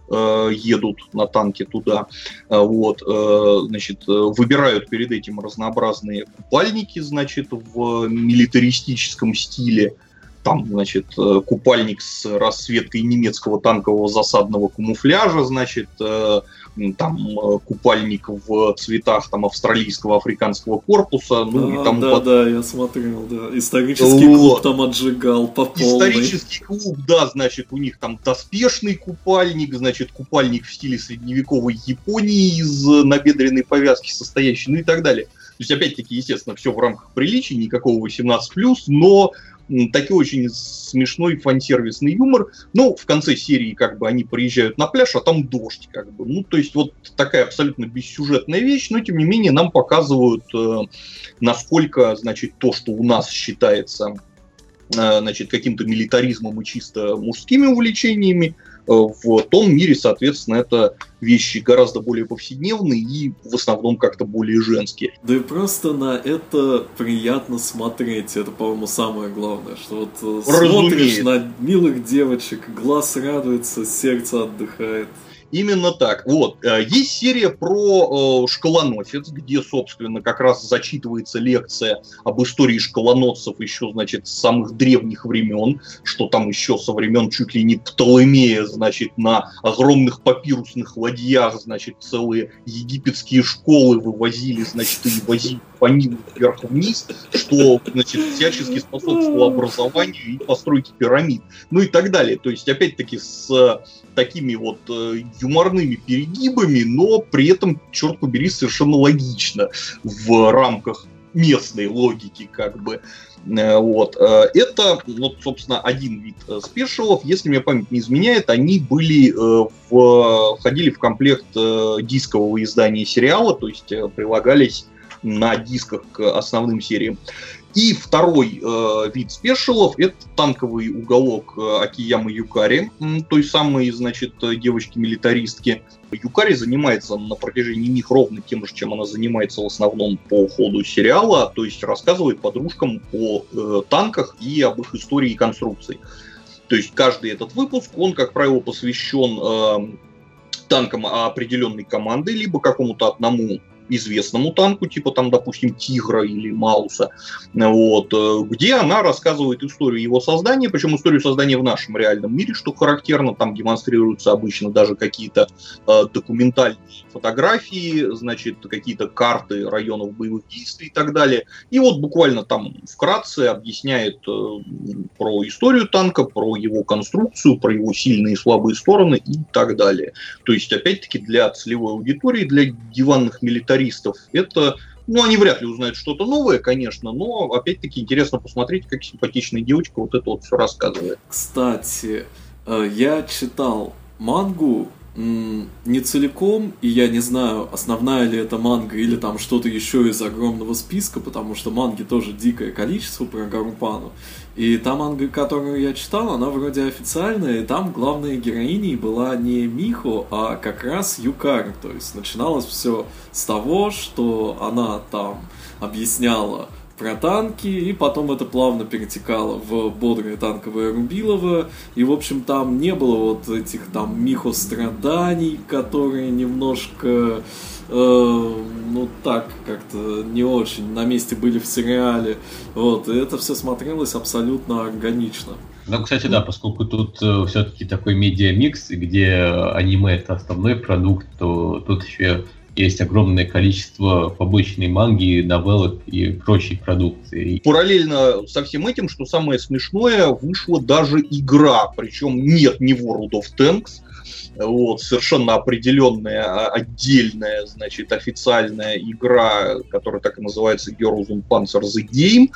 [SPEAKER 2] э, едут на танке туда, вот, значит, выбирают перед этим разнообразные купальники, значит, в милитаристическом стиле, там, значит, купальник с расцветкой немецкого танкового засадного камуфляжа, значит, там э, купальник в цветах там австралийского африканского корпуса, ну
[SPEAKER 1] да,
[SPEAKER 2] и там
[SPEAKER 1] да, под... да, я смотрел, да, исторический вот. клуб там отжигал по полной.
[SPEAKER 2] Исторический клуб, да, значит, у них там доспешный купальник, значит, купальник в стиле средневековой Японии из набедренной повязки состоящий, ну и так далее. То есть, опять-таки, естественно, все в рамках приличий, никакого 18+, но такой очень смешной фан-сервисный юмор. Ну, в конце серии как бы они приезжают на пляж, а там дождь как бы. Ну, то есть вот такая абсолютно бессюжетная вещь, но тем не менее нам показывают, э, насколько, значит, то, что у нас считается э, значит, каким-то милитаризмом и чисто мужскими увлечениями, в том мире, соответственно, это вещи гораздо более повседневные и в основном как-то более женские.
[SPEAKER 1] Да и просто на это приятно смотреть. Это, по-моему, самое главное, что вот э, Разумеется. смотришь на милых девочек, глаз радуется, сердце отдыхает.
[SPEAKER 2] Именно так. Вот. Э, есть серия про э, школоносец, где, собственно, как раз зачитывается лекция об истории школоносцев еще, значит, с самых древних времен, что там еще со времен чуть ли не Птолемея, значит, на огромных папирусных ладьях, значит, целые египетские школы вывозили, значит, и возили по ним вверх-вниз, что, значит, всячески способствовало образованию и постройке пирамид, ну и так далее. То есть, опять-таки, с такими вот э, юморными перегибами, но при этом, черт побери, совершенно логично в рамках местной логики, как бы. Э, вот. Э, это, вот, собственно, один вид спешалов. Если мне память не изменяет, они были в, входили в комплект дискового издания сериала, то есть прилагались на дисках к основным сериям. И второй э, вид спешалов – это танковый уголок э, Акиямы Юкари, той самой, значит, девочки-милитаристки. Юкари занимается на протяжении них ровно тем же, чем она занимается в основном по ходу сериала, то есть рассказывает подружкам о э, танках и об их истории и конструкции. То есть каждый этот выпуск, он, как правило, посвящен э, танкам определенной команды, либо какому-то одному известному танку, типа там, допустим, Тигра или Мауса, вот, э, где она рассказывает историю его создания, причем историю создания в нашем реальном мире, что характерно, там демонстрируются обычно даже какие-то э, документальные фотографии, значит, какие-то карты районов боевых действий и так далее. И вот буквально там вкратце объясняет э, про историю танка, про его конструкцию, про его сильные и слабые стороны и так далее. То есть, опять-таки, для целевой аудитории, для диванных милитаристов гитаристов. Это, ну, они вряд ли узнают что-то новое, конечно, но, опять-таки, интересно посмотреть, как симпатичная девочка вот это вот все рассказывает.
[SPEAKER 1] Кстати, э, я читал мангу не целиком, и я не знаю, основная ли это манга или там что-то еще из огромного списка, потому что манги тоже дикое количество про Гарупану. И та манга, которую я читал, она вроде официальная, и там главной героиней была не Михо, а как раз Юкар. То есть начиналось все с того, что она там объясняла про танки, и потом это плавно перетекало в бодрое танковое Рубилово, и, в общем, там не было вот этих там михостраданий, которые немножко э, ну так как-то не очень на месте были в сериале. Вот, и это все смотрелось абсолютно органично.
[SPEAKER 3] Ну, кстати, да, поскольку тут э, все-таки такой медиа-микс, где аниме это основной продукт, то тут еще есть огромное количество побочной манги, новеллок и прочей продукции.
[SPEAKER 2] Параллельно со всем этим, что самое смешное, вышла даже игра, причем нет не World of Tanks, вот, совершенно определенная, а, отдельная, значит, официальная игра, которая так и называется Girls on Panzer The Game.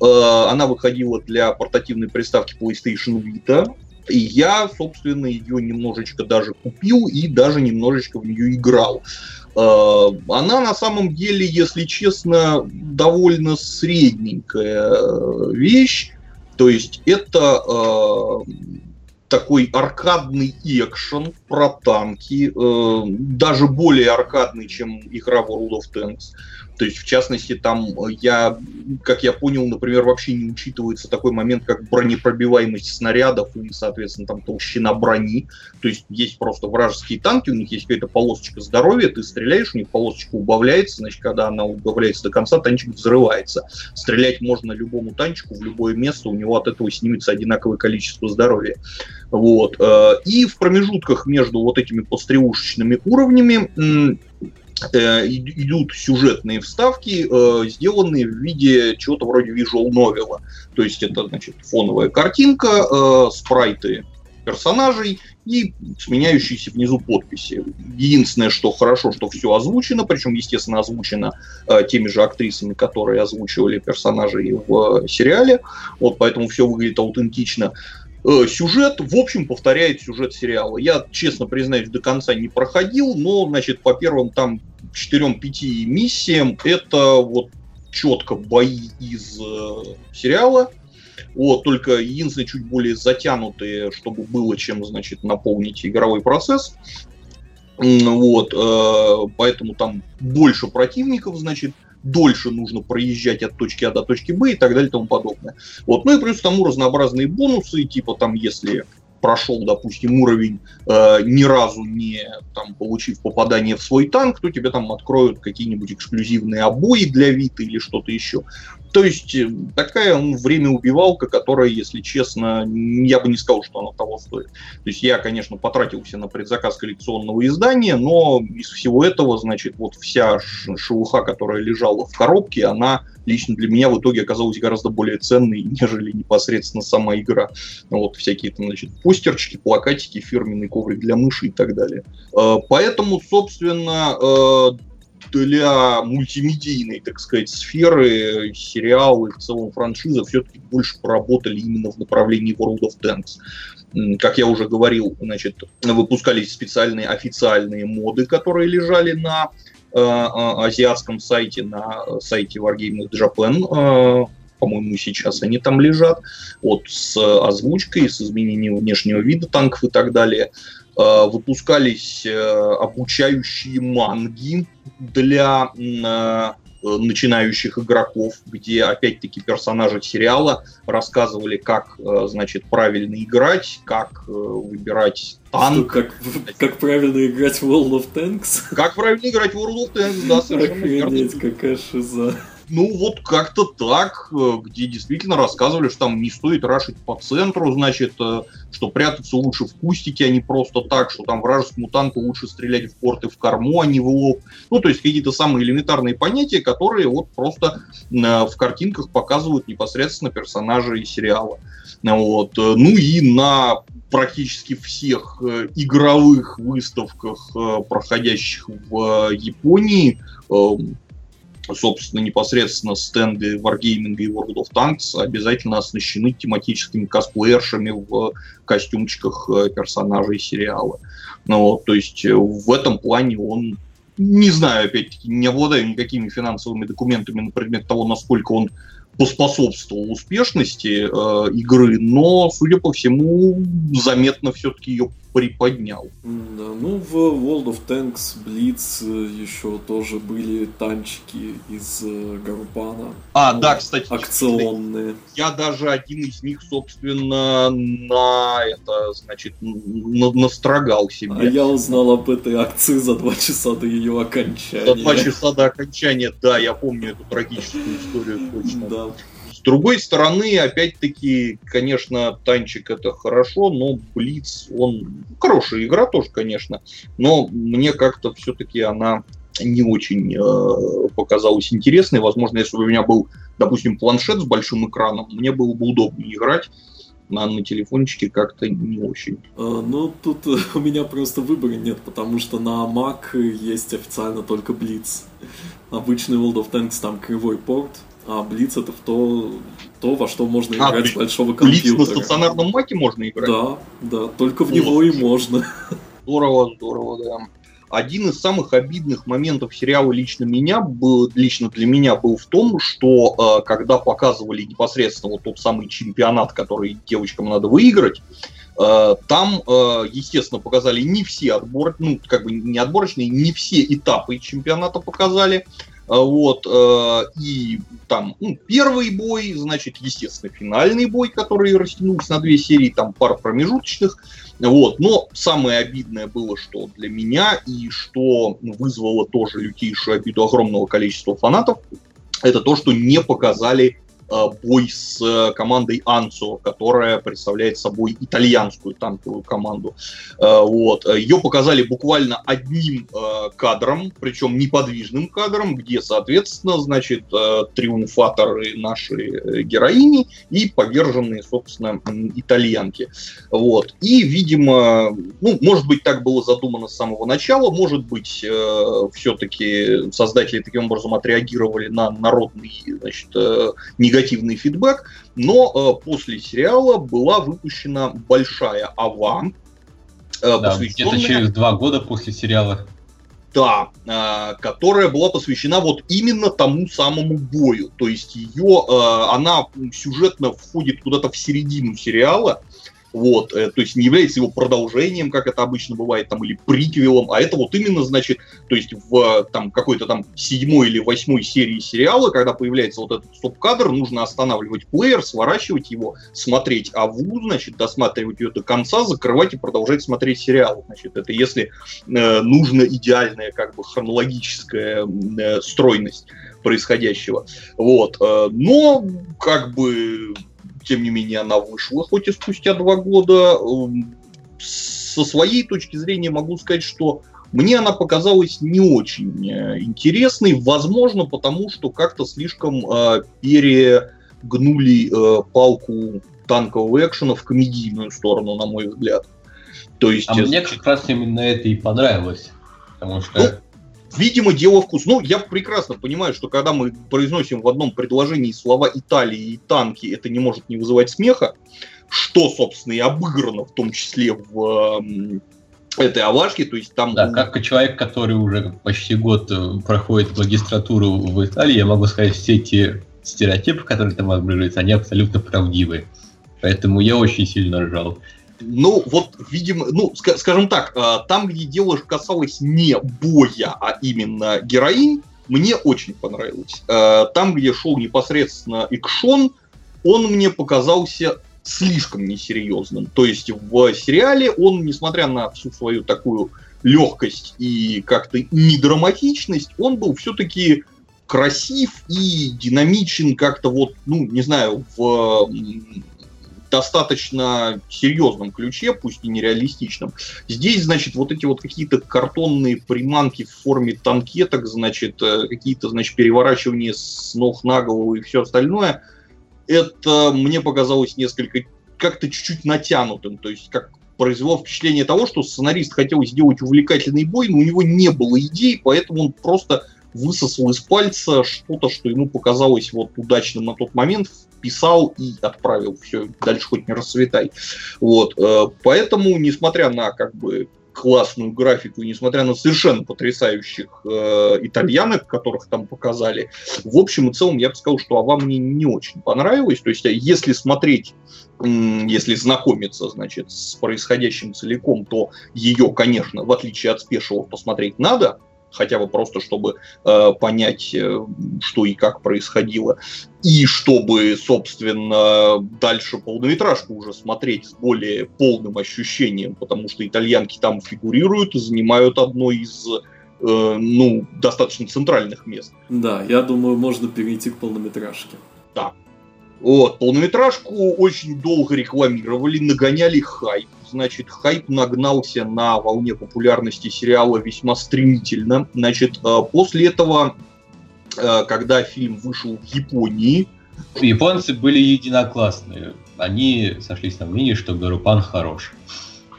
[SPEAKER 2] Э, она выходила для портативной приставки PlayStation Vita. И я, собственно, ее немножечко даже купил и даже немножечко в нее играл. Э, она на самом деле, если честно, довольно средненькая э, вещь. То есть это такой аркадный экшен про танки, э, даже более аркадный, чем игра World of Tanks. То есть, в частности, там я, как я понял, например, вообще не учитывается такой момент, как бронепробиваемость снарядов и, соответственно, там толщина брони. То есть, есть просто вражеские танки, у них есть какая-то полосочка здоровья, ты стреляешь, у них полосочка убавляется, значит, когда она убавляется до конца, танчик взрывается. Стрелять можно любому танчику в любое место, у него от этого снимется одинаковое количество здоровья. Вот. Э, и в промежутках между вот этими пострелушечными уровнями э, идут сюжетные вставки, э, сделанные в виде чего-то вроде visual новела. То есть это, значит, фоновая картинка, спрайты персонажей и сменяющиеся внизу подписи. Единственное, что хорошо, что все озвучено, причем, естественно, озвучено э, теми же актрисами, которые озвучивали персонажей в э, сериале. Вот поэтому все выглядит аутентично. Э, сюжет, в общем, повторяет сюжет сериала. Я, честно признаюсь, до конца не проходил, но, значит, по первым там 4-5 миссиям это вот четко бои из э, сериала. Вот, только единственное, чуть более затянутые, чтобы было чем, значит, наполнить игровой процесс. Вот, э, поэтому там больше противников, значит, дольше нужно проезжать от точки А до точки Б и так далее и тому подобное. Вот. Ну и плюс тому разнообразные бонусы, типа там, если прошел, допустим, уровень, э, ни разу не там, получив попадание в свой танк, то тебе там откроют какие-нибудь эксклюзивные обои для Вита или что-то еще. То есть э, такая ну, время убивалка, которая, если честно, я бы не сказал, что она того стоит. То есть я, конечно, потратился на предзаказ коллекционного издания, но из всего этого, значит, вот вся шелуха, которая лежала в коробке, она лично для меня в итоге оказалась гораздо более ценной, нежели непосредственно сама игра. Вот всякие там, значит, постерчики, плакатики, фирменный коврик для мыши и так далее. Э, поэтому, собственно, э, для мультимедийной, так сказать, сферы сериалы, в целом франшиза все-таки больше поработали именно в направлении World of Tanks. Как я уже говорил, значит, выпускались специальные официальные моды, которые лежали на э, а, азиатском сайте, на сайте Wargaming Japan, э, по-моему, сейчас они там лежат, вот с озвучкой, с изменением внешнего вида танков и так далее. Э, выпускались э, обучающие манги для э, начинающих игроков, где опять-таки персонажи сериала рассказывали, как, значит, правильно играть, как выбирать танк.
[SPEAKER 1] Что, как, как правильно играть в World of Tanks?
[SPEAKER 2] Как правильно играть в World of Tanks, да, совершенно
[SPEAKER 1] Охренеть, верно. какая шиза.
[SPEAKER 2] Ну, вот как-то так, э, где действительно рассказывали, что там не стоит рашить по центру, значит, э, что прятаться лучше в кустике, а не просто так, что там вражескому танку лучше стрелять в порты в корму, а не в лоб. Ну, то есть какие-то самые элементарные понятия, которые вот просто э, в картинках показывают непосредственно персонажи сериала. Вот. Ну и на практически всех игровых выставках, проходящих в Японии, собственно, непосредственно стенды Wargaming и World of Tanks обязательно оснащены тематическими косплеершами в костюмчиках э, персонажей сериала. Ну, то есть э, в этом плане он не знаю, опять-таки, не обладаю никакими финансовыми документами на предмет того, насколько он поспособствовал успешности э, игры, но, судя по всему, заметно все-таки ее приподнял.
[SPEAKER 1] Да, ну, в World of Tanks Blitz еще тоже были танчики из э, Гарупана.
[SPEAKER 2] А, ну, да, кстати.
[SPEAKER 1] Акционные.
[SPEAKER 2] Я даже один из них, собственно, на это, значит, на, настрогал себе.
[SPEAKER 1] А я узнал об этой акции за два часа до ее окончания.
[SPEAKER 2] За два часа до окончания, да, я помню эту трагическую историю точно. Да. С другой стороны, опять-таки, конечно, танчик это хорошо, но Блиц, он хорошая игра тоже, конечно, но мне как-то все-таки она не очень э, показалась интересной. Возможно, если бы у меня был, допустим, планшет с большим экраном, мне было бы удобнее играть. На, на телефончике как-то не очень.
[SPEAKER 1] А, ну, тут у меня просто выбора нет, потому что на Mac есть официально только Blitz. Обычный World of Tanks там кривой порт, а Блиц это в то, то, во что можно а, играть с большого компьютера.
[SPEAKER 2] Блиц на стационарном маке можно играть?
[SPEAKER 1] Да, да, только в него и можно.
[SPEAKER 2] Здорово, здорово, да. Один из самых обидных моментов сериала лично меня был, лично для меня был в том, что э, когда показывали непосредственно вот тот самый чемпионат, который девочкам надо выиграть, э, там, э, естественно, показали не все отбор, ну как бы не отборочные, не все этапы чемпионата показали. А, вот, э, и там ну, первый бой, значит, естественно, финальный бой, который растянулся на две серии, там пара промежуточных. Вот. Но самое обидное было, что для меня, и что вызвало тоже лютейшую обиду огромного количества фанатов, это то, что не показали бой с э, командой Анцо, которая представляет собой итальянскую танковую команду. Э, вот. Ее показали буквально одним кадром, причем неподвижным кадром, где, соответственно, значит, триумфаторы нашей героини и поверженные, собственно, итальянки. Вот. И, видимо, ну, может быть, так было задумано с самого начала, может быть, все-таки создатели таким образом отреагировали на народный, значит, негатив негативный фидбэк, но э, после сериала была выпущена большая ава,
[SPEAKER 3] э, да, посвященная... где-то через два года после сериала.
[SPEAKER 2] Да, э, которая была посвящена вот именно тому самому бою. То есть ее, э, она сюжетно входит куда-то в середину сериала, вот, э, то есть не является его продолжением, как это обычно бывает, там, или приквелом, а это вот именно, значит, то есть в там какой-то там седьмой или восьмой серии сериала, когда появляется вот этот стоп-кадр, нужно останавливать плеер, сворачивать его, смотреть АВУ, значит, досматривать ее до конца, закрывать и продолжать смотреть сериал. Значит, это если э, нужна идеальная как бы хронологическая э, стройность происходящего. Вот. Э, но как бы тем не менее, она вышла, хоть и спустя два года. Эм, со своей точки зрения могу сказать, что мне она показалась не очень э, интересной, возможно, потому что как-то слишком э, перегнули э, палку танкового экшена в комедийную сторону, на мой взгляд.
[SPEAKER 3] То есть, а мне как раз именно это и понравилось. Потому что...
[SPEAKER 2] Видимо, дело вкус. Ну, я прекрасно понимаю, что когда мы произносим в одном предложении слова Италии и танки, это не может не вызывать смеха, что, собственно, и обыграно в том числе в этой авашке, то есть там...
[SPEAKER 3] Да, как человек, который уже почти год э, проходит магистратуру в Италии, я могу сказать, все эти стереотипы, которые там обыгрываются, они абсолютно правдивые. Поэтому я очень сильно ржал.
[SPEAKER 2] Ну, вот, видимо, ну, скажем так, а, там, где дело касалось не боя, а именно героинь, мне очень понравилось. А, там, где шел непосредственно экшон, он мне показался слишком несерьезным. То есть в сериале он, несмотря на всю свою такую легкость и как-то недраматичность, он был все-таки красив и динамичен как-то вот, ну, не знаю, в достаточно серьезном ключе, пусть и нереалистичном. Здесь, значит, вот эти вот какие-то картонные приманки в форме танкеток, значит, э, какие-то, значит, переворачивания с ног на голову и все остальное, это мне показалось несколько как-то чуть-чуть натянутым, то есть как произвело впечатление того, что сценарист хотел сделать увлекательный бой, но у него не было идей, поэтому он просто высосал из пальца что-то, что ему показалось вот удачным на тот момент, писал и отправил. Все, дальше хоть не расцветай. Вот. Э, поэтому, несмотря на как бы классную графику, несмотря на совершенно потрясающих э, итальянок, которых там показали, в общем и целом я бы сказал, что Ава мне не очень понравилась. То есть, а если смотреть, если знакомиться, значит, с происходящим целиком, то ее, конечно, в отличие от спешего, посмотреть надо, хотя бы просто чтобы э, понять, э, что и как происходило, и чтобы, собственно, дальше полнометражку уже смотреть с более полным ощущением, потому что итальянки там фигурируют и занимают одно из э, ну, достаточно центральных мест.
[SPEAKER 1] Да, я думаю, можно перейти к полнометражке.
[SPEAKER 2] Да. Вот, полнометражку очень долго рекламировали, нагоняли хайп значит, хайп нагнался на волне популярности сериала весьма стремительно. Значит, э, после этого, э, когда фильм вышел в Японии...
[SPEAKER 3] Японцы были единоклассные. Они сошлись на мнении, что Гарупан хорош.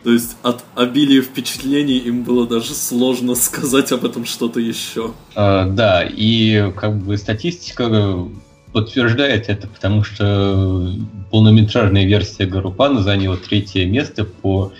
[SPEAKER 1] То есть от обилия впечатлений им было даже сложно сказать об этом что-то еще.
[SPEAKER 3] А, да, и как бы статистика подтверждает это, потому что полнометражная версия Гарупана заняла третье место по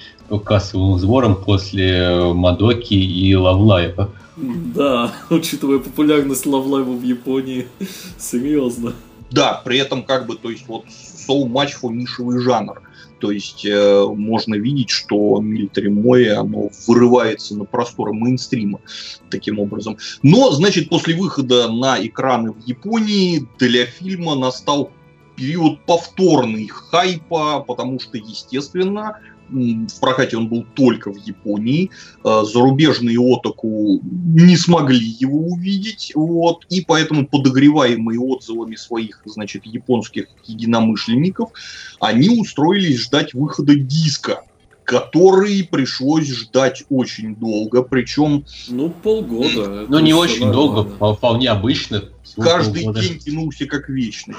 [SPEAKER 3] кассовым сборам после Мадоки и Лавлайва.
[SPEAKER 1] Да, учитывая популярность Лавлайва в Японии, серьезно.
[SPEAKER 2] Да, при этом как бы, то есть вот so much for нишевый жанр. То есть э, можно видеть, что Military Моя, оно вырывается на просторы мейнстрима таким образом. Но, значит, после выхода на экраны в Японии для фильма настал период повторный хайпа, потому что, естественно, в прокате он был только в Японии. Э, зарубежные отаку не смогли его увидеть, вот, и поэтому подогреваемые отзывами своих, значит, японских единомышленников, они устроились ждать выхода диска который пришлось ждать очень долго, причем...
[SPEAKER 1] Ну, полгода.
[SPEAKER 3] Ну, не очень нормально. долго, вполне обычно.
[SPEAKER 2] Каждый полгода. день тянулся как вечный.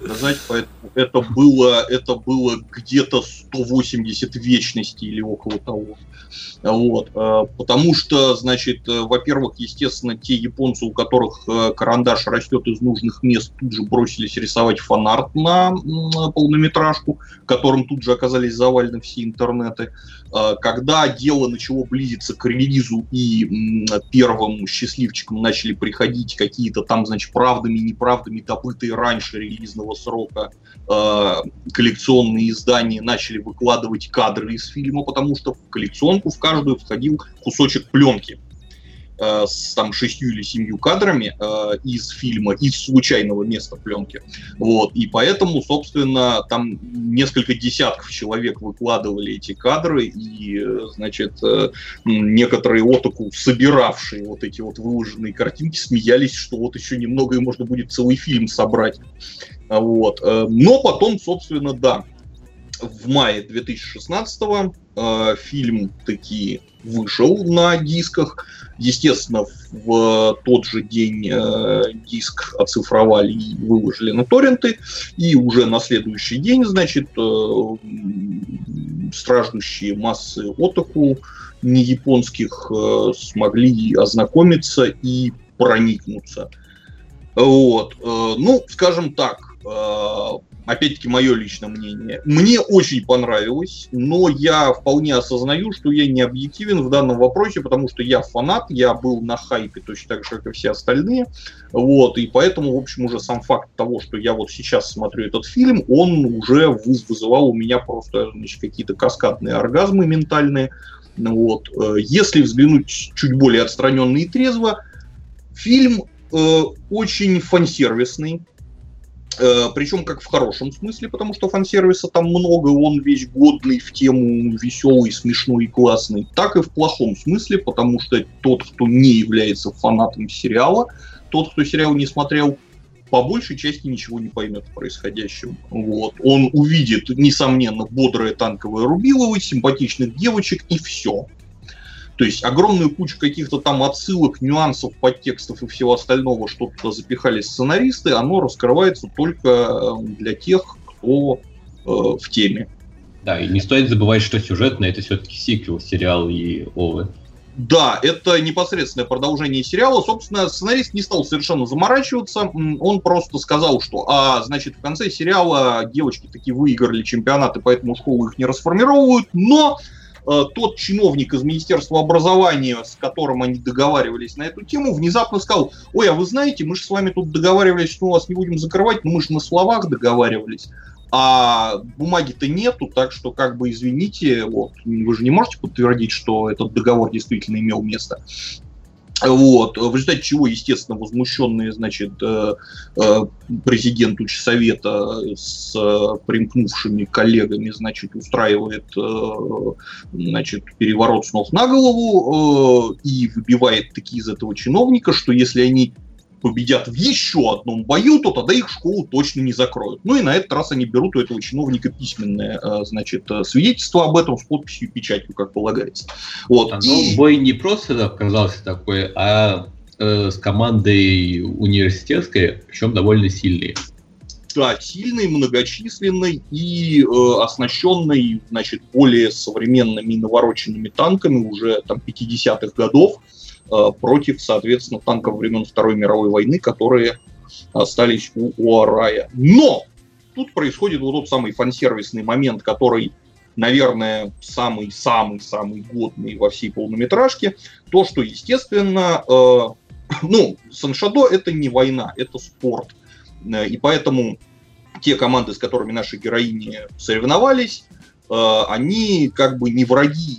[SPEAKER 2] Знаете, поэтому это было, это было где-то 180 вечностей или около того. Вот. Э, потому что, значит, э, во-первых, естественно, те японцы, у которых э, карандаш растет из нужных мест, тут же бросились рисовать фанарт на полнометражку, которым тут же оказались завалены все интернеты. Когда дело начало близиться к релизу и первым счастливчикам начали приходить какие-то там, значит, правдами, неправдами добытые раньше релизного срока коллекционные издания начали выкладывать кадры из фильма, потому что в коллекционку в каждую входил кусочек пленки э, с там шестью или семью кадрами э, из фильма, из случайного места пленки. Вот. И поэтому, собственно, там несколько десятков человек выкладывали эти кадры, и, значит, э, некоторые отоку, собиравшие вот эти вот выложенные картинки, смеялись, что вот еще немного и можно будет целый фильм собрать. Вот. Э, но потом, собственно, да, в мае 2016 э, фильм таки вышел на дисках. Естественно, в тот же день э, диск оцифровали и выложили на торренты. И уже на следующий день, значит, э, страждущие массы отаку не японских э, смогли ознакомиться и проникнуться. Вот. Э, ну, скажем так, э, опять-таки, мое личное мнение. Мне очень понравилось, но я вполне осознаю, что я не объективен в данном вопросе, потому что я фанат, я был на хайпе точно так же, как и все остальные. Вот, и поэтому, в общем, уже сам факт того, что я вот сейчас смотрю этот фильм, он уже вызывал у меня просто значит, какие-то каскадные оргазмы ментальные. Вот. Э, если взглянуть чуть более отстраненно и трезво, фильм э, очень фансервисный, Причем как в хорошем смысле, потому что фан-сервиса там много, он весь годный в тему веселый, смешной и классный, так и в плохом смысле, потому что тот, кто не является фанатом сериала, тот, кто сериал не смотрел, по большей части ничего не поймет в происходящем. Вот. Он увидит, несомненно, бодрое танковое рубилово, симпатичных девочек и все. То есть огромную кучу каких-то там отсылок, нюансов, подтекстов и всего остального, что туда запихали сценаристы, оно раскрывается только э, для тех, кто э, в теме.
[SPEAKER 3] Да, и не стоит забывать, что сюжетно это все-таки сиквел сериала и Овы.
[SPEAKER 2] Да, это непосредственное продолжение сериала. Собственно, сценарист не стал совершенно заморачиваться. Он просто сказал, что, а, значит, в конце сериала девочки таки выиграли чемпионаты, поэтому школу их не расформировывают, но тот чиновник из Министерства образования, с которым они договаривались на эту тему, внезапно сказал, ой, а вы знаете, мы же с вами тут договаривались, что мы вас не будем закрывать, но мы же на словах договаривались а бумаги-то нету, так что, как бы, извините, вот, вы же не можете подтвердить, что этот договор действительно имел место. Вот, в результате чего, естественно, возмущенные, значит, э, э, президент Учсовета с э, примкнувшими коллегами, значит, устраивает, значит, переворот с ног на голову и выбивает такие из этого чиновника, что если они победят в еще одном бою, то тогда их школу точно не закроют. Ну и на этот раз они берут у этого чиновника письменное, э, значит, э, свидетельство об этом с подписью и печатью, как полагается. Вот.
[SPEAKER 3] А, и... бой не просто оказался такой, а э, с командой университетской, причем довольно сильной.
[SPEAKER 2] Да, сильный, многочисленный и э, оснащенный, значит, более современными и навороченными танками уже там 50-х годов. Э, против, соответственно, танков времен Второй мировой войны, которые остались у Уарая. Но тут происходит вот тот самый фансервисный момент, который, наверное, самый-самый-самый годный во всей полнометражке. То, что, естественно, э, ну, Саншадо это не война, это спорт. Э, и поэтому те команды, с которыми наши героини соревновались, э, они как бы не враги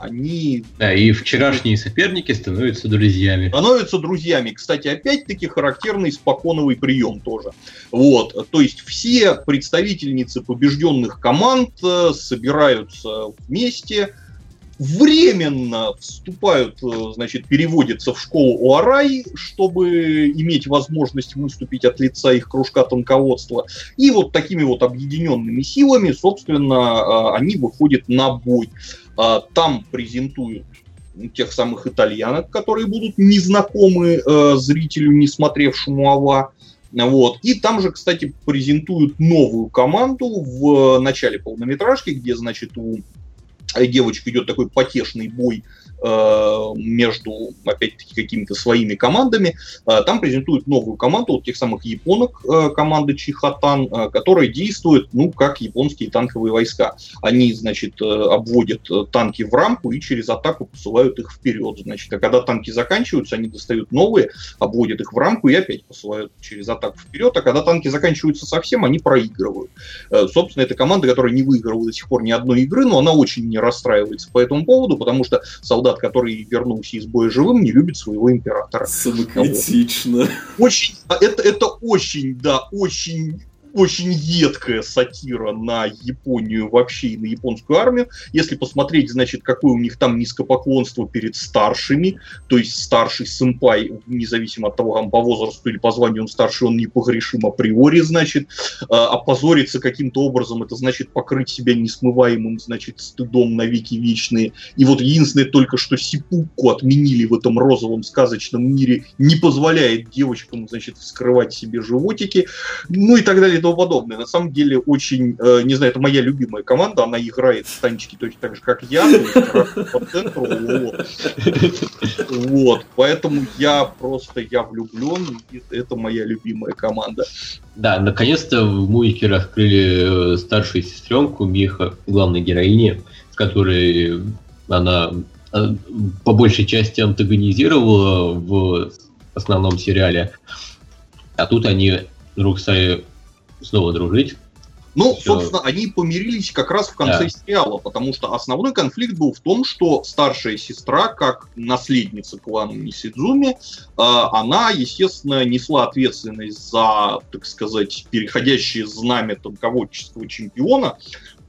[SPEAKER 2] они...
[SPEAKER 3] Да, и вчерашние соперники становятся друзьями.
[SPEAKER 2] Становятся друзьями. Кстати, опять-таки характерный споконовый прием тоже. Вот, то есть все представительницы побежденных команд э, собираются вместе, временно вступают, э, значит, переводятся в школу Уарай, чтобы иметь возможность выступить от лица их кружка танководства. И вот такими вот объединенными силами, собственно, э, они выходят на бой. А, там презентуют тех самых итальянок, которые будут незнакомы э, зрителю, не смотревшему АВА. Вот. И там же, кстати, презентуют новую команду в начале полнометражки, где, значит, у девочек идет такой потешный бой Э, между, опять-таки, какими-то своими командами. Э, там презентуют новую команду, вот тех самых японок, э, команды Чихатан, которая действует, ну, как японские танковые войска. Они, значит, обводят танки в рамку и через атаку посылают их вперед. Значит, а когда танки заканчиваются, они достают новые, обводят их в рамку и опять посылают через атаку вперед. А когда танки заканчиваются совсем, они проигрывают. Собственно, это команда, которая не выиграла до сих пор ни одной игры, но она очень не расстраивается по этому поводу, потому что солдаты солдат, который вернулся из боя живым, не любит своего императора.
[SPEAKER 1] Самокритично.
[SPEAKER 2] Очень, это, это очень, да, очень очень едкая сатира на Японию вообще и на японскую армию. Если посмотреть, значит, какое у них там низкопоклонство перед старшими, то есть старший сэмпай, независимо от того, там, по возрасту или по званию он старший, он непогрешим априори, значит, а опозориться каким-то образом, это значит покрыть себя несмываемым, значит, стыдом на веки вечные. И вот единственное только, что сипуку отменили в этом розовом сказочном мире, не позволяет девочкам, значит, вскрывать себе животики, ну и так далее подобное. На самом деле очень, э, не знаю, это моя любимая команда, она играет в танчики точно так же, как я, по центру, вот. вот. Поэтому я просто, я влюблен, и это моя любимая команда.
[SPEAKER 3] Да, наконец-то в мультике раскрыли э, старшую сестренку Миха, главной героини, с которой она э, по большей части антагонизировала в основном сериале. А тут они вдруг стали снова дружить.
[SPEAKER 2] Ну, Все. собственно, они помирились как раз в конце да. сериала, потому что основной конфликт был в том, что старшая сестра, как наследница клана Нисидзуми, э, она, естественно, несла ответственность за, так сказать, переходящее знамя танководческого чемпиона,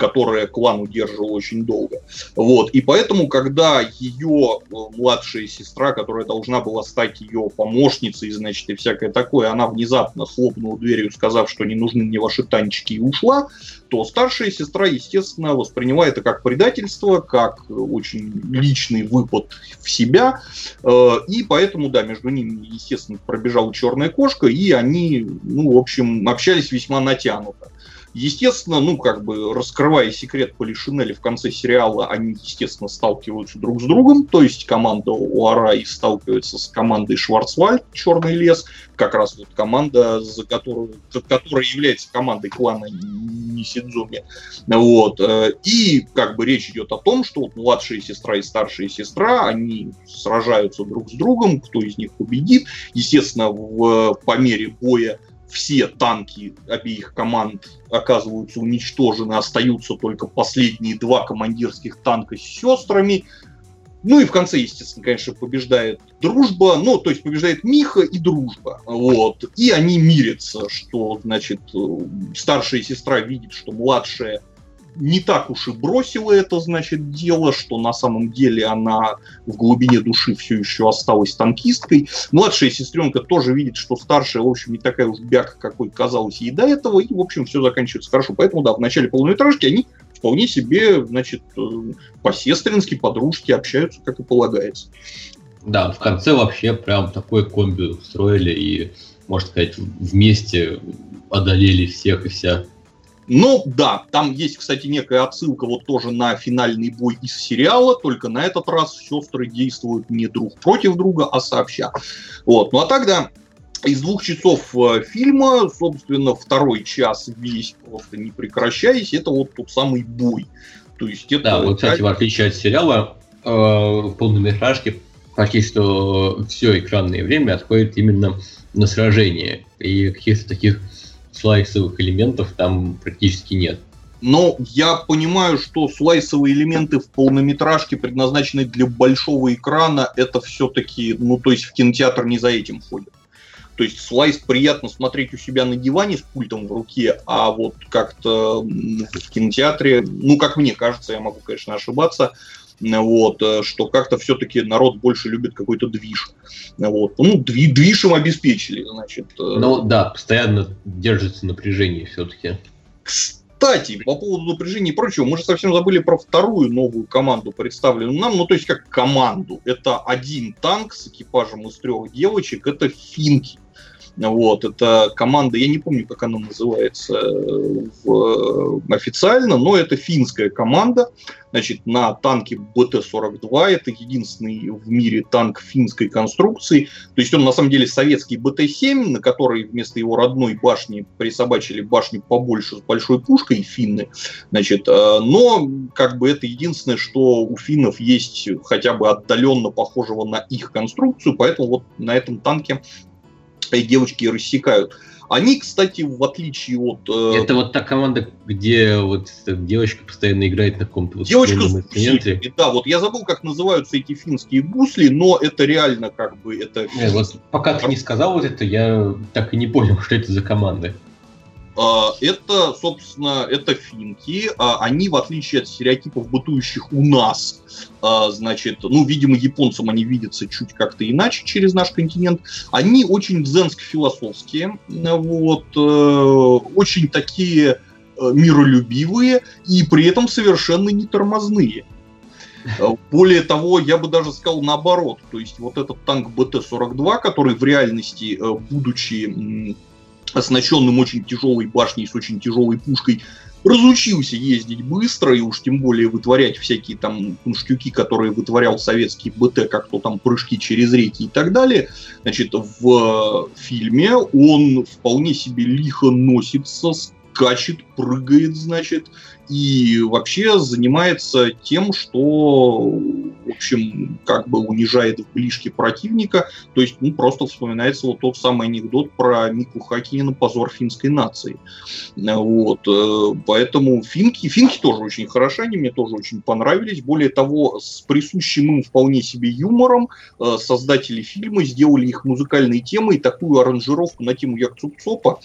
[SPEAKER 2] которое клан удерживал очень долго. Вот. И поэтому, когда ее э, младшая сестра, которая должна была стать ее помощницей, значит, и всякое такое, она внезапно хлопнула дверью, сказав, что не нужны мне ваши танчики, и ушла, то старшая сестра, естественно, воспринимает это как предательство, как очень личный выпад в себя. Э, и поэтому, да, между ними, естественно, пробежала черная кошка, и они, ну, в общем, общались весьма натянуто. Естественно, ну, как бы раскрывая секрет Полишинеля в конце сериала, они, естественно, сталкиваются друг с другом, то есть команда Уарай сталкивается с командой Шварцвальд, Черный лес, как раз вот команда, за которую, которая является командой клана Нисидзуми. Вот. Э, и как бы речь идет о том, что вот младшая сестра и старшая сестра, они сражаются друг с другом, кто из них победит. Естественно, в, по мере боя все танки обеих команд оказываются уничтожены, остаются только последние два командирских танка с сестрами. Ну и в конце, естественно, конечно, побеждает дружба, ну, то есть побеждает Миха и дружба, вот. И они мирятся, что, значит, старшая сестра видит, что младшая не так уж и бросила это, значит, дело, что на самом деле она в глубине души все еще осталась танкисткой. Младшая сестренка тоже видит, что старшая, в общем, не такая уж бяка, какой казалось ей до этого, и, в общем, все заканчивается хорошо. Поэтому, да, в начале полнометражки они вполне себе, значит, э, по-сестрински, по-дружески общаются, как и полагается.
[SPEAKER 3] Да, в конце вообще прям такой комби устроили и, можно сказать, вместе одолели всех и вся.
[SPEAKER 2] Но да, там есть, кстати, некая отсылка вот тоже на финальный бой из сериала, только на этот раз сестры действуют не друг против друга, а сообща. Вот. Ну а тогда из двух часов э, фильма, собственно, второй час весь просто не прекращаясь, это вот тот самый бой.
[SPEAKER 3] То есть это... Да, вот, кстати, в отличие от сериала, э, в полнометражке почти что все экранное время отходит именно на сражение. И каких-то таких слайсовых элементов там практически нет.
[SPEAKER 2] Но я понимаю, что слайсовые элементы в полнометражке предназначены для большого экрана. Это все-таки, ну, то есть в кинотеатр не за этим ходят. То есть слайс приятно смотреть у себя на диване с пультом в руке, а вот как-то в кинотеатре, ну, как мне кажется, я могу, конечно, ошибаться, вот, э, что как-то все-таки народ больше любит какой-то движ. Вот. Ну, дви, движ им обеспечили, значит.
[SPEAKER 3] Э. Ну да, постоянно держится напряжение все-таки.
[SPEAKER 2] Кстати, по поводу напряжения и прочего, мы же совсем забыли про вторую новую команду, представленную нам, ну то есть как команду. Это один танк с экипажем из трех девочек, это финки. Вот, это команда, я не помню, как она называется э, в, официально, но это финская команда. Значит, на танке БТ-42, это единственный в мире танк финской конструкции. То есть он на самом деле советский БТ-7, на который вместо его родной башни присобачили башню побольше с большой пушкой финны. Значит, э, но как бы это единственное, что у финнов есть хотя бы отдаленно похожего на их конструкцию, поэтому вот на этом танке и девочки рассекают. Они, кстати, в отличие от...
[SPEAKER 3] Э... Это вот та команда, где вот девочка постоянно играет на каком-то вот
[SPEAKER 2] Девочка с инструменте. Да, вот я забыл, как называются эти финские гусли, но это реально как бы... это.
[SPEAKER 3] Не, вот пока ты не сказал вот это, я так и не понял, что это за команда.
[SPEAKER 2] А, это, собственно, это финки. А, они, в отличие от стереотипов, бытующих у нас, а, значит, ну, видимо, японцам они видятся чуть как-то иначе через наш континент. Они очень дзенско-философские, вот, э, очень такие э, миролюбивые и при этом совершенно не тормозные. Более того, я бы даже сказал наоборот. То есть вот этот танк БТ-42, который в реальности, э, будучи оснащенным очень тяжелой башней с очень тяжелой пушкой, разучился ездить быстро и уж тем более вытворять всякие там штуки, которые вытворял советский БТ, как то там прыжки через реки и так далее. Значит, в фильме он вполне себе лихо носится, скачет, прыгает, значит, и вообще занимается тем, что, в общем, как бы унижает в ближке противника. То есть, ну, просто вспоминается вот тот самый анекдот про Мику Хакинина «Позор финской нации». Вот. Э, поэтому финки, финки тоже очень хороши, они мне тоже очень понравились. Более того, с присущим им вполне себе юмором э, создатели фильма сделали их музыкальные темы и такую аранжировку на тему Якцупцопа,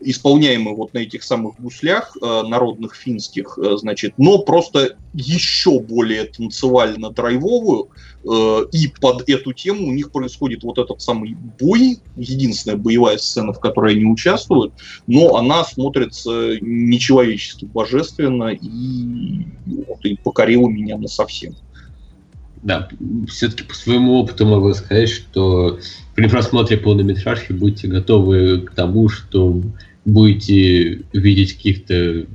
[SPEAKER 2] исполняемую вот на этих самых гуслях э, народных финских, их, э, значит, но просто еще более танцевально-драйвовую, э, и под эту тему у них происходит вот этот самый бой, единственная боевая сцена, в которой они участвуют, но она смотрится нечеловечески божественно и, вот, и покорила меня на совсем.
[SPEAKER 3] Да, все-таки по своему опыту могу сказать, что при просмотре полнометражки будьте готовы к тому, что будете видеть каких-то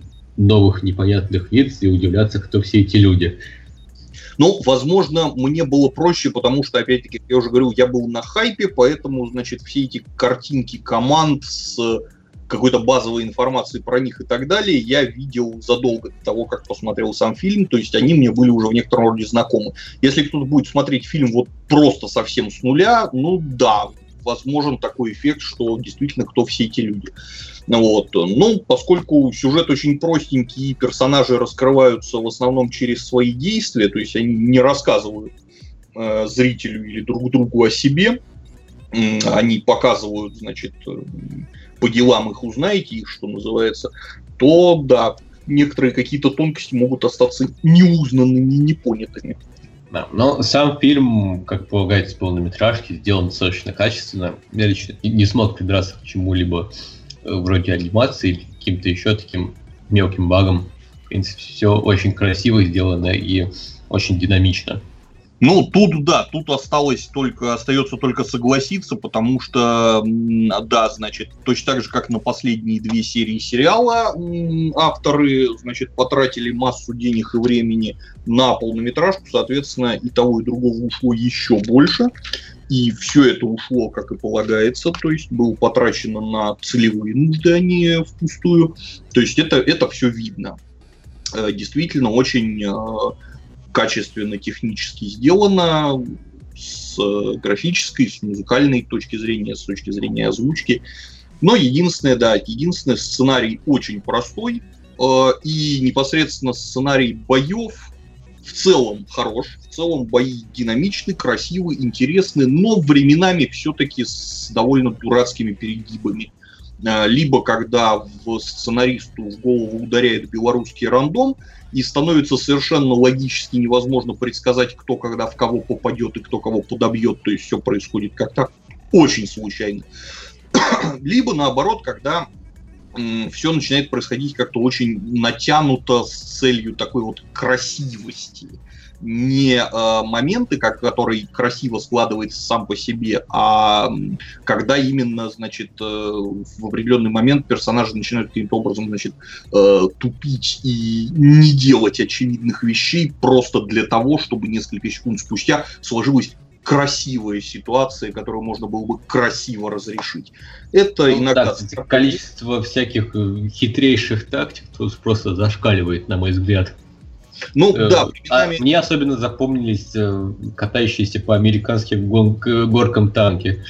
[SPEAKER 3] новых непонятных лиц и удивляться, кто все эти люди.
[SPEAKER 2] Ну, возможно, мне было проще, потому что, опять-таки, я уже говорил, я был на хайпе, поэтому, значит, все эти картинки команд с какой-то базовой информации про них и так далее я видел задолго до того, как посмотрел сам фильм, то есть они мне были уже в некотором роде знакомы. Если кто-то будет смотреть фильм вот просто совсем с нуля, ну да, возможен такой эффект, что действительно кто все эти люди. Вот. Ну, поскольку сюжет очень простенький, персонажи раскрываются в основном через свои действия, то есть они не рассказывают э, зрителю или друг другу о себе, они показывают, значит, по делам их узнаете, их, что называется, то да, некоторые какие-то тонкости могут остаться неузнанными, непонятыми.
[SPEAKER 3] Да, но сам фильм, как полагается, полнометражки, сделан достаточно качественно. Я лично не смог придраться к чему-либо э, вроде анимации или каким-то еще таким мелким багом. В принципе, все очень красиво сделано и очень динамично.
[SPEAKER 2] Ну, тут, да, тут осталось только, остается только согласиться, потому что, да, значит, точно так же, как на последние две серии сериала, авторы, значит, потратили массу денег и времени на полнометражку, соответственно, и того, и другого ушло еще больше. И все это ушло, как и полагается, то есть было потрачено на целевые нужды, а не впустую. То есть это, это все видно. Э, действительно, очень э, качественно технически сделано, с графической, с музыкальной точки зрения, с точки зрения озвучки. Но единственное, да, единственное, сценарий очень простой, э, и непосредственно сценарий боев в целом хорош, в целом бои динамичны, красивы, интересны, но временами все-таки с довольно дурацкими перегибами. Э, либо когда в сценаристу в голову ударяет белорусский рандом, и становится совершенно логически невозможно предсказать, кто когда в кого попадет и кто кого подобьет, то есть все происходит как-то очень случайно. Либо наоборот, когда все начинает происходить как-то очень натянуто с целью такой вот красивости не э, моменты, как, который красиво складывается сам по себе, а когда именно, значит, э, в определенный момент персонажи начинают каким-то образом, значит, э, тупить и не делать очевидных вещей просто для того, чтобы несколько секунд спустя сложилась красивая ситуация, которую можно было бы красиво разрешить. Это ну, иногда...
[SPEAKER 3] Да, количество всяких э, хитрейших тактик просто зашкаливает, на мой взгляд. Ну, э, да, а мне особенно запомнились э, катающиеся по американским горкам танки.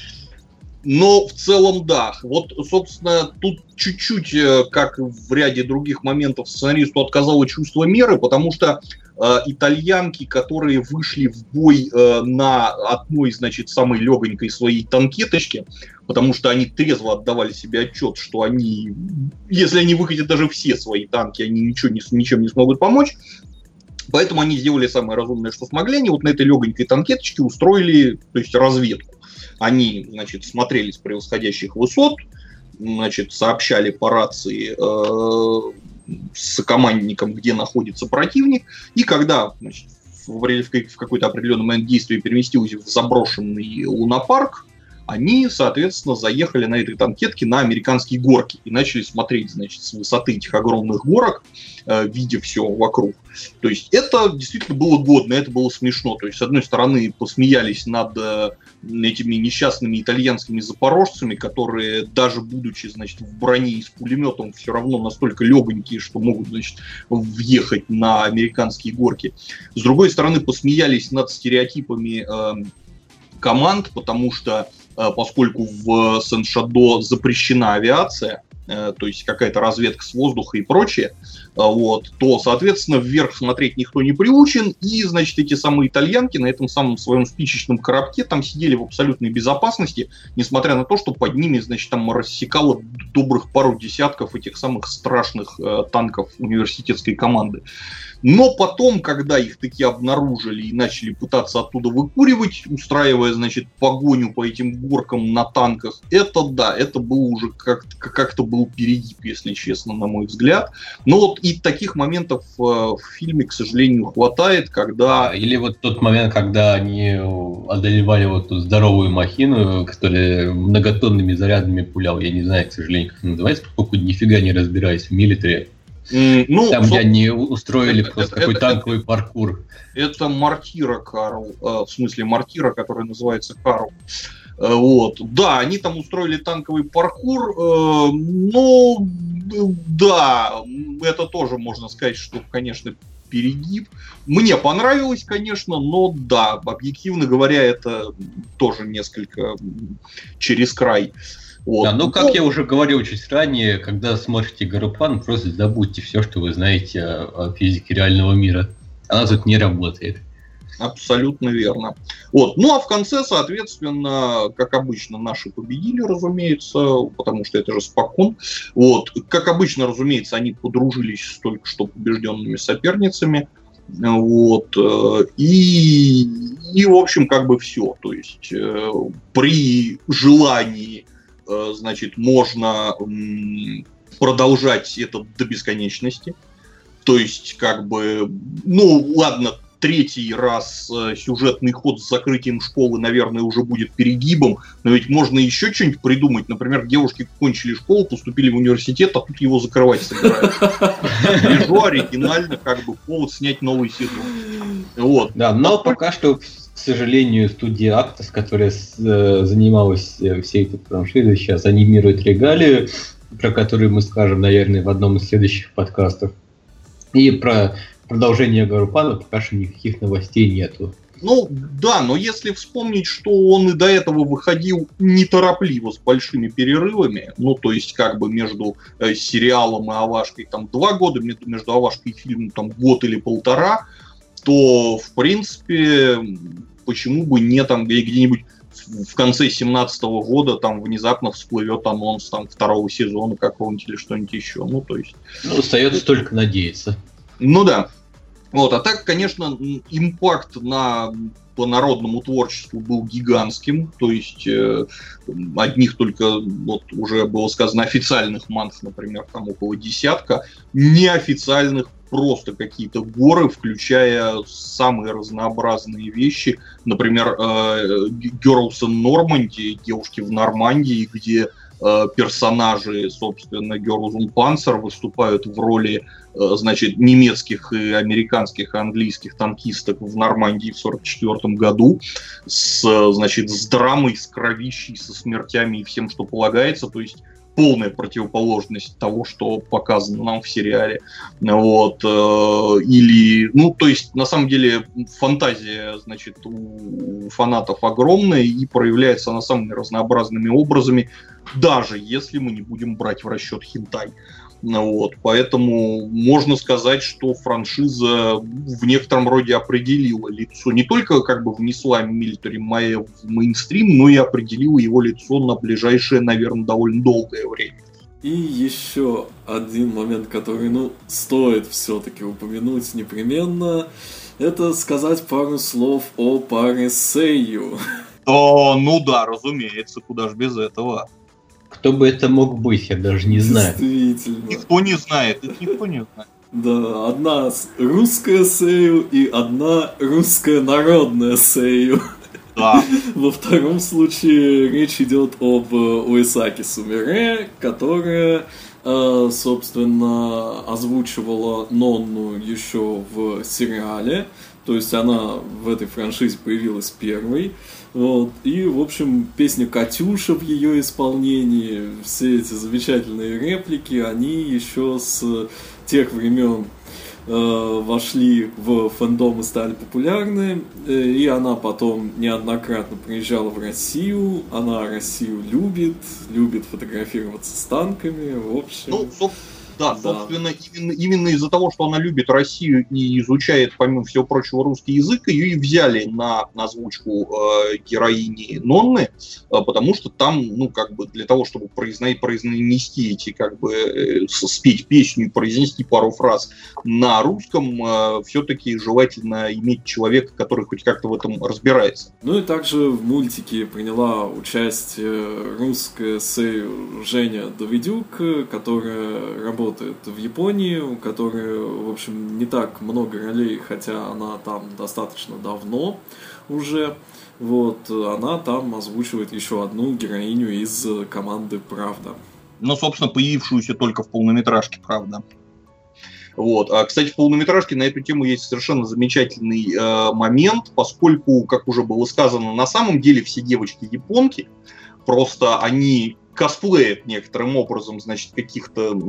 [SPEAKER 2] Но в целом, да. Вот, собственно, тут чуть-чуть, э, как в ряде других моментов, сценаристу отказало чувство меры, потому что э, итальянки, которые вышли в бой э, на одной, значит, самой легонькой своей танкеточке, потому что они трезво отдавали себе отчет, что они, если они выкатят даже все свои танки, они ничего не, ничем не смогут помочь, Поэтому они сделали самое разумное, что смогли. Они вот на этой легонькой танкеточке устроили то есть, разведку. Они, значит, смотрели с превосходящих высот, значит, сообщали по рации э, с командником, где находится противник, и когда значит, в, в какой-то определенный момент действия переместился в заброшенный лунопарк, они, соответственно, заехали на этой танкетке на американские горки и начали смотреть, значит, с высоты этих огромных горок, э, видя все вокруг. То есть это действительно было годно, это было смешно. То есть, с одной стороны, посмеялись над э, этими несчастными итальянскими запорожцами, которые, даже будучи, значит, в броне и с пулеметом, все равно настолько легонькие, что могут, значит, въехать на американские горки. С другой стороны, посмеялись над стереотипами э, команд, потому что поскольку в Сен-Шадо запрещена авиация, э, то есть какая-то разведка с воздуха и прочее, э, вот, то, соответственно, вверх смотреть никто не приучен, и, значит, эти самые итальянки на этом самом своем спичечном коробке там сидели в абсолютной безопасности, несмотря на то, что под ними, значит, там рассекало добрых пару десятков этих самых страшных э, танков университетской команды. Но потом, когда их таки обнаружили и начали пытаться оттуда выкуривать, устраивая, значит, погоню по этим горкам на танках, это да, это был уже как-то как был перегиб, если честно, на мой взгляд. Но вот и таких моментов э, в фильме, к сожалению, хватает, когда...
[SPEAKER 3] Или вот тот момент, когда они одолевали вот ту здоровую махину, которая многотонными зарядами пулял, я не знаю, к сожалению, как называется, поскольку нифига не разбираюсь в милитаре. Ну, Там, где они устроили это, просто это, какой это, танковый это, паркур.
[SPEAKER 2] Это мартира, Карл. Э, в смысле, мартира, который называется Карл. Э, вот. Да, они там устроили танковый паркур, э, но да, это тоже можно сказать, что, конечно, перегиб. Мне понравилось, конечно, но да, объективно говоря, это тоже несколько через край.
[SPEAKER 3] Вот. Да, ну, как но... я уже говорил чуть ранее, когда смотрите Гарупан, просто забудьте все, что вы знаете о, о физике реального мира. Она тут не работает.
[SPEAKER 2] Абсолютно верно. Вот. Ну а в конце, соответственно, как обычно, наши победили, разумеется, потому что это же спокон. Вот. Как обычно, разумеется, они подружились с только что побежденными соперницами. Вот. И, и, в общем, как бы все. То есть э, при желании, э, значит, можно продолжать это до бесконечности. То есть, как бы, ну, ладно, третий раз э, сюжетный ход с закрытием школы, наверное, уже будет перегибом, но ведь можно еще что-нибудь придумать. Например, девушки кончили школу, поступили в университет, а тут его закрывать собираются. Лежу оригинально, как бы повод снять новый сезон.
[SPEAKER 3] Вот. Да, но пока что к сожалению, студия Актас, которая э, занималась всей этой франшизой, сейчас анимирует регалию, про которую мы скажем, наверное, в одном из следующих подкастов. И про продолжения Гарупана пока что никаких новостей нету.
[SPEAKER 2] Ну да, но если вспомнить, что он и до этого выходил неторопливо с большими перерывами, ну то есть как бы между э, сериалом и Авашкой там два года, между Авашкой и фильмом там год или полтора, то в принципе почему бы не там где-нибудь в конце 17 года там внезапно всплывет анонс там второго сезона какого-нибудь или что-нибудь еще. Ну, то есть...
[SPEAKER 3] Ну, остается только надеяться.
[SPEAKER 2] Ну да. Вот, а так, конечно, импакт на по народному творчеству был гигантским, то есть э, одних только, вот уже было сказано, официальных манг, например, там около десятка, неофициальных просто какие-то горы, включая самые разнообразные вещи, например, э, Girls in Normandy, девушки в Нормандии, где персонажи, собственно, Георгун Панцер выступают в роли, э, значит, немецких и американских английских танкисток в Нормандии в 1944 году с, значит, с драмой, с кровищей, со смертями и всем, что полагается, то есть полная противоположность того, что показано нам в сериале. Вот. Э, или, ну, то есть, на самом деле, фантазия, значит, у фанатов огромная и проявляется она самыми разнообразными образами, даже если мы не будем брать в расчет хинтай. Ну вот, поэтому можно сказать, что франшиза в некотором роде определила лицо, не только как бы внесла Милитари Майя в мейнстрим, но и определила его лицо на ближайшее, наверное, довольно долгое время.
[SPEAKER 1] И еще один момент, который, ну, стоит все-таки упомянуть непременно, это сказать пару слов о паре Сейю.
[SPEAKER 2] О, ну да, разумеется, куда ж без этого.
[SPEAKER 3] Кто бы это мог быть, я даже не знаю.
[SPEAKER 2] Действительно. Никто не знает, никто не знает.
[SPEAKER 1] Да, одна русская Сею и одна русская народная Сею. Да. Во втором случае речь идет об Уисаки Сумире, которая, э, собственно, озвучивала Нонну еще в сериале. То есть она в этой франшизе появилась первой. Вот. И, в общем, песня «Катюша» в ее исполнении, все эти замечательные реплики, они еще с тех времен э, вошли в фэндом и стали популярны. Э, и она потом неоднократно приезжала в Россию. Она Россию любит, любит фотографироваться с танками. В общем...
[SPEAKER 2] Ну, да, да. собственно, именно, именно из-за того, что она любит Россию и изучает, помимо всего прочего, русский язык, ее и взяли на, на озвучку э, героини Нонны, э, потому что там, ну, как бы, для того, чтобы произносить, произнести эти, как бы, э, спеть песню и произнести пару фраз на русском, э, все-таки желательно иметь человека, который хоть как-то в этом разбирается.
[SPEAKER 1] Ну и также в мультике приняла участие русская Сэй Женя Давидюк, которая работает работает в Японии, у которой, в общем, не так много ролей, хотя она там достаточно давно уже. Вот, она там озвучивает еще одну героиню из команды «Правда».
[SPEAKER 2] Ну, собственно, появившуюся только в полнометражке «Правда». Вот. А, кстати, в полнометражке на эту тему есть совершенно замечательный э, момент, поскольку, как уже было сказано, на самом деле все девочки японки, просто они косплеят некоторым образом, значит, каких-то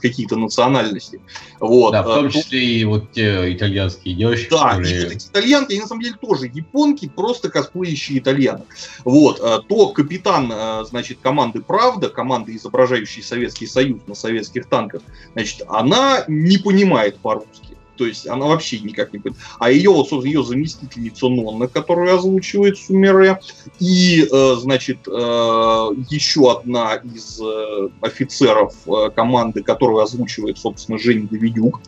[SPEAKER 2] какие-то национальности. Вот.
[SPEAKER 3] Да, в том числе и вот те итальянские девочки.
[SPEAKER 2] Да, которые... и итальянки, они на самом деле тоже японки, просто косплеящие итальянок. Вот. То капитан, значит, команды «Правда», команды, изображающей Советский Союз на советских танках, значит, она не понимает по-русски то есть она вообще никак не будет. А ее, вот, собственно, ее заместительница Нонна, которую озвучивает Сумере, и, э, значит, э, еще одна из э, офицеров команды, которую озвучивает, собственно, Женя Давидюк,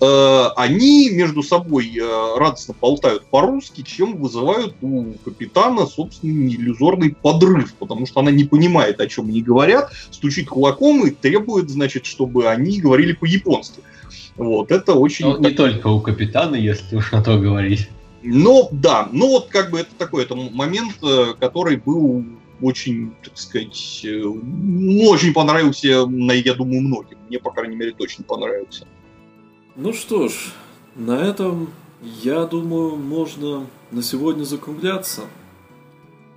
[SPEAKER 2] они между собой радостно болтают по-русски, чем вызывают у капитана, собственно, иллюзорный подрыв, потому что она не понимает, о чем они говорят, стучит кулаком и требует, значит, чтобы они говорили по-японски. Вот, это очень...
[SPEAKER 3] Ну, не только у капитана, если уж на то говорить.
[SPEAKER 2] Ну, да, ну вот как бы это такой это момент, э, который был очень, так сказать, э, ну, очень понравился, я думаю, многим. Мне, по крайней мере, точно понравился.
[SPEAKER 1] Ну что ж, на этом, я думаю, можно на сегодня закругляться.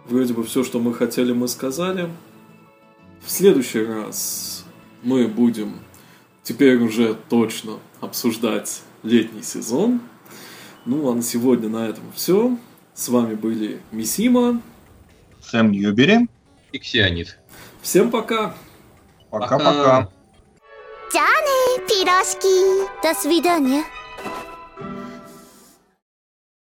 [SPEAKER 1] Вроде бы все, что мы хотели, мы сказали. В следующий раз мы будем теперь уже точно обсуждать летний сезон. Ну, а на сегодня на этом все. С вами были Мисима,
[SPEAKER 2] Сэм Ньюбери
[SPEAKER 3] и Ксионит.
[SPEAKER 1] Всем пока!
[SPEAKER 2] Пока-пока!
[SPEAKER 4] Пирожки. До свидания!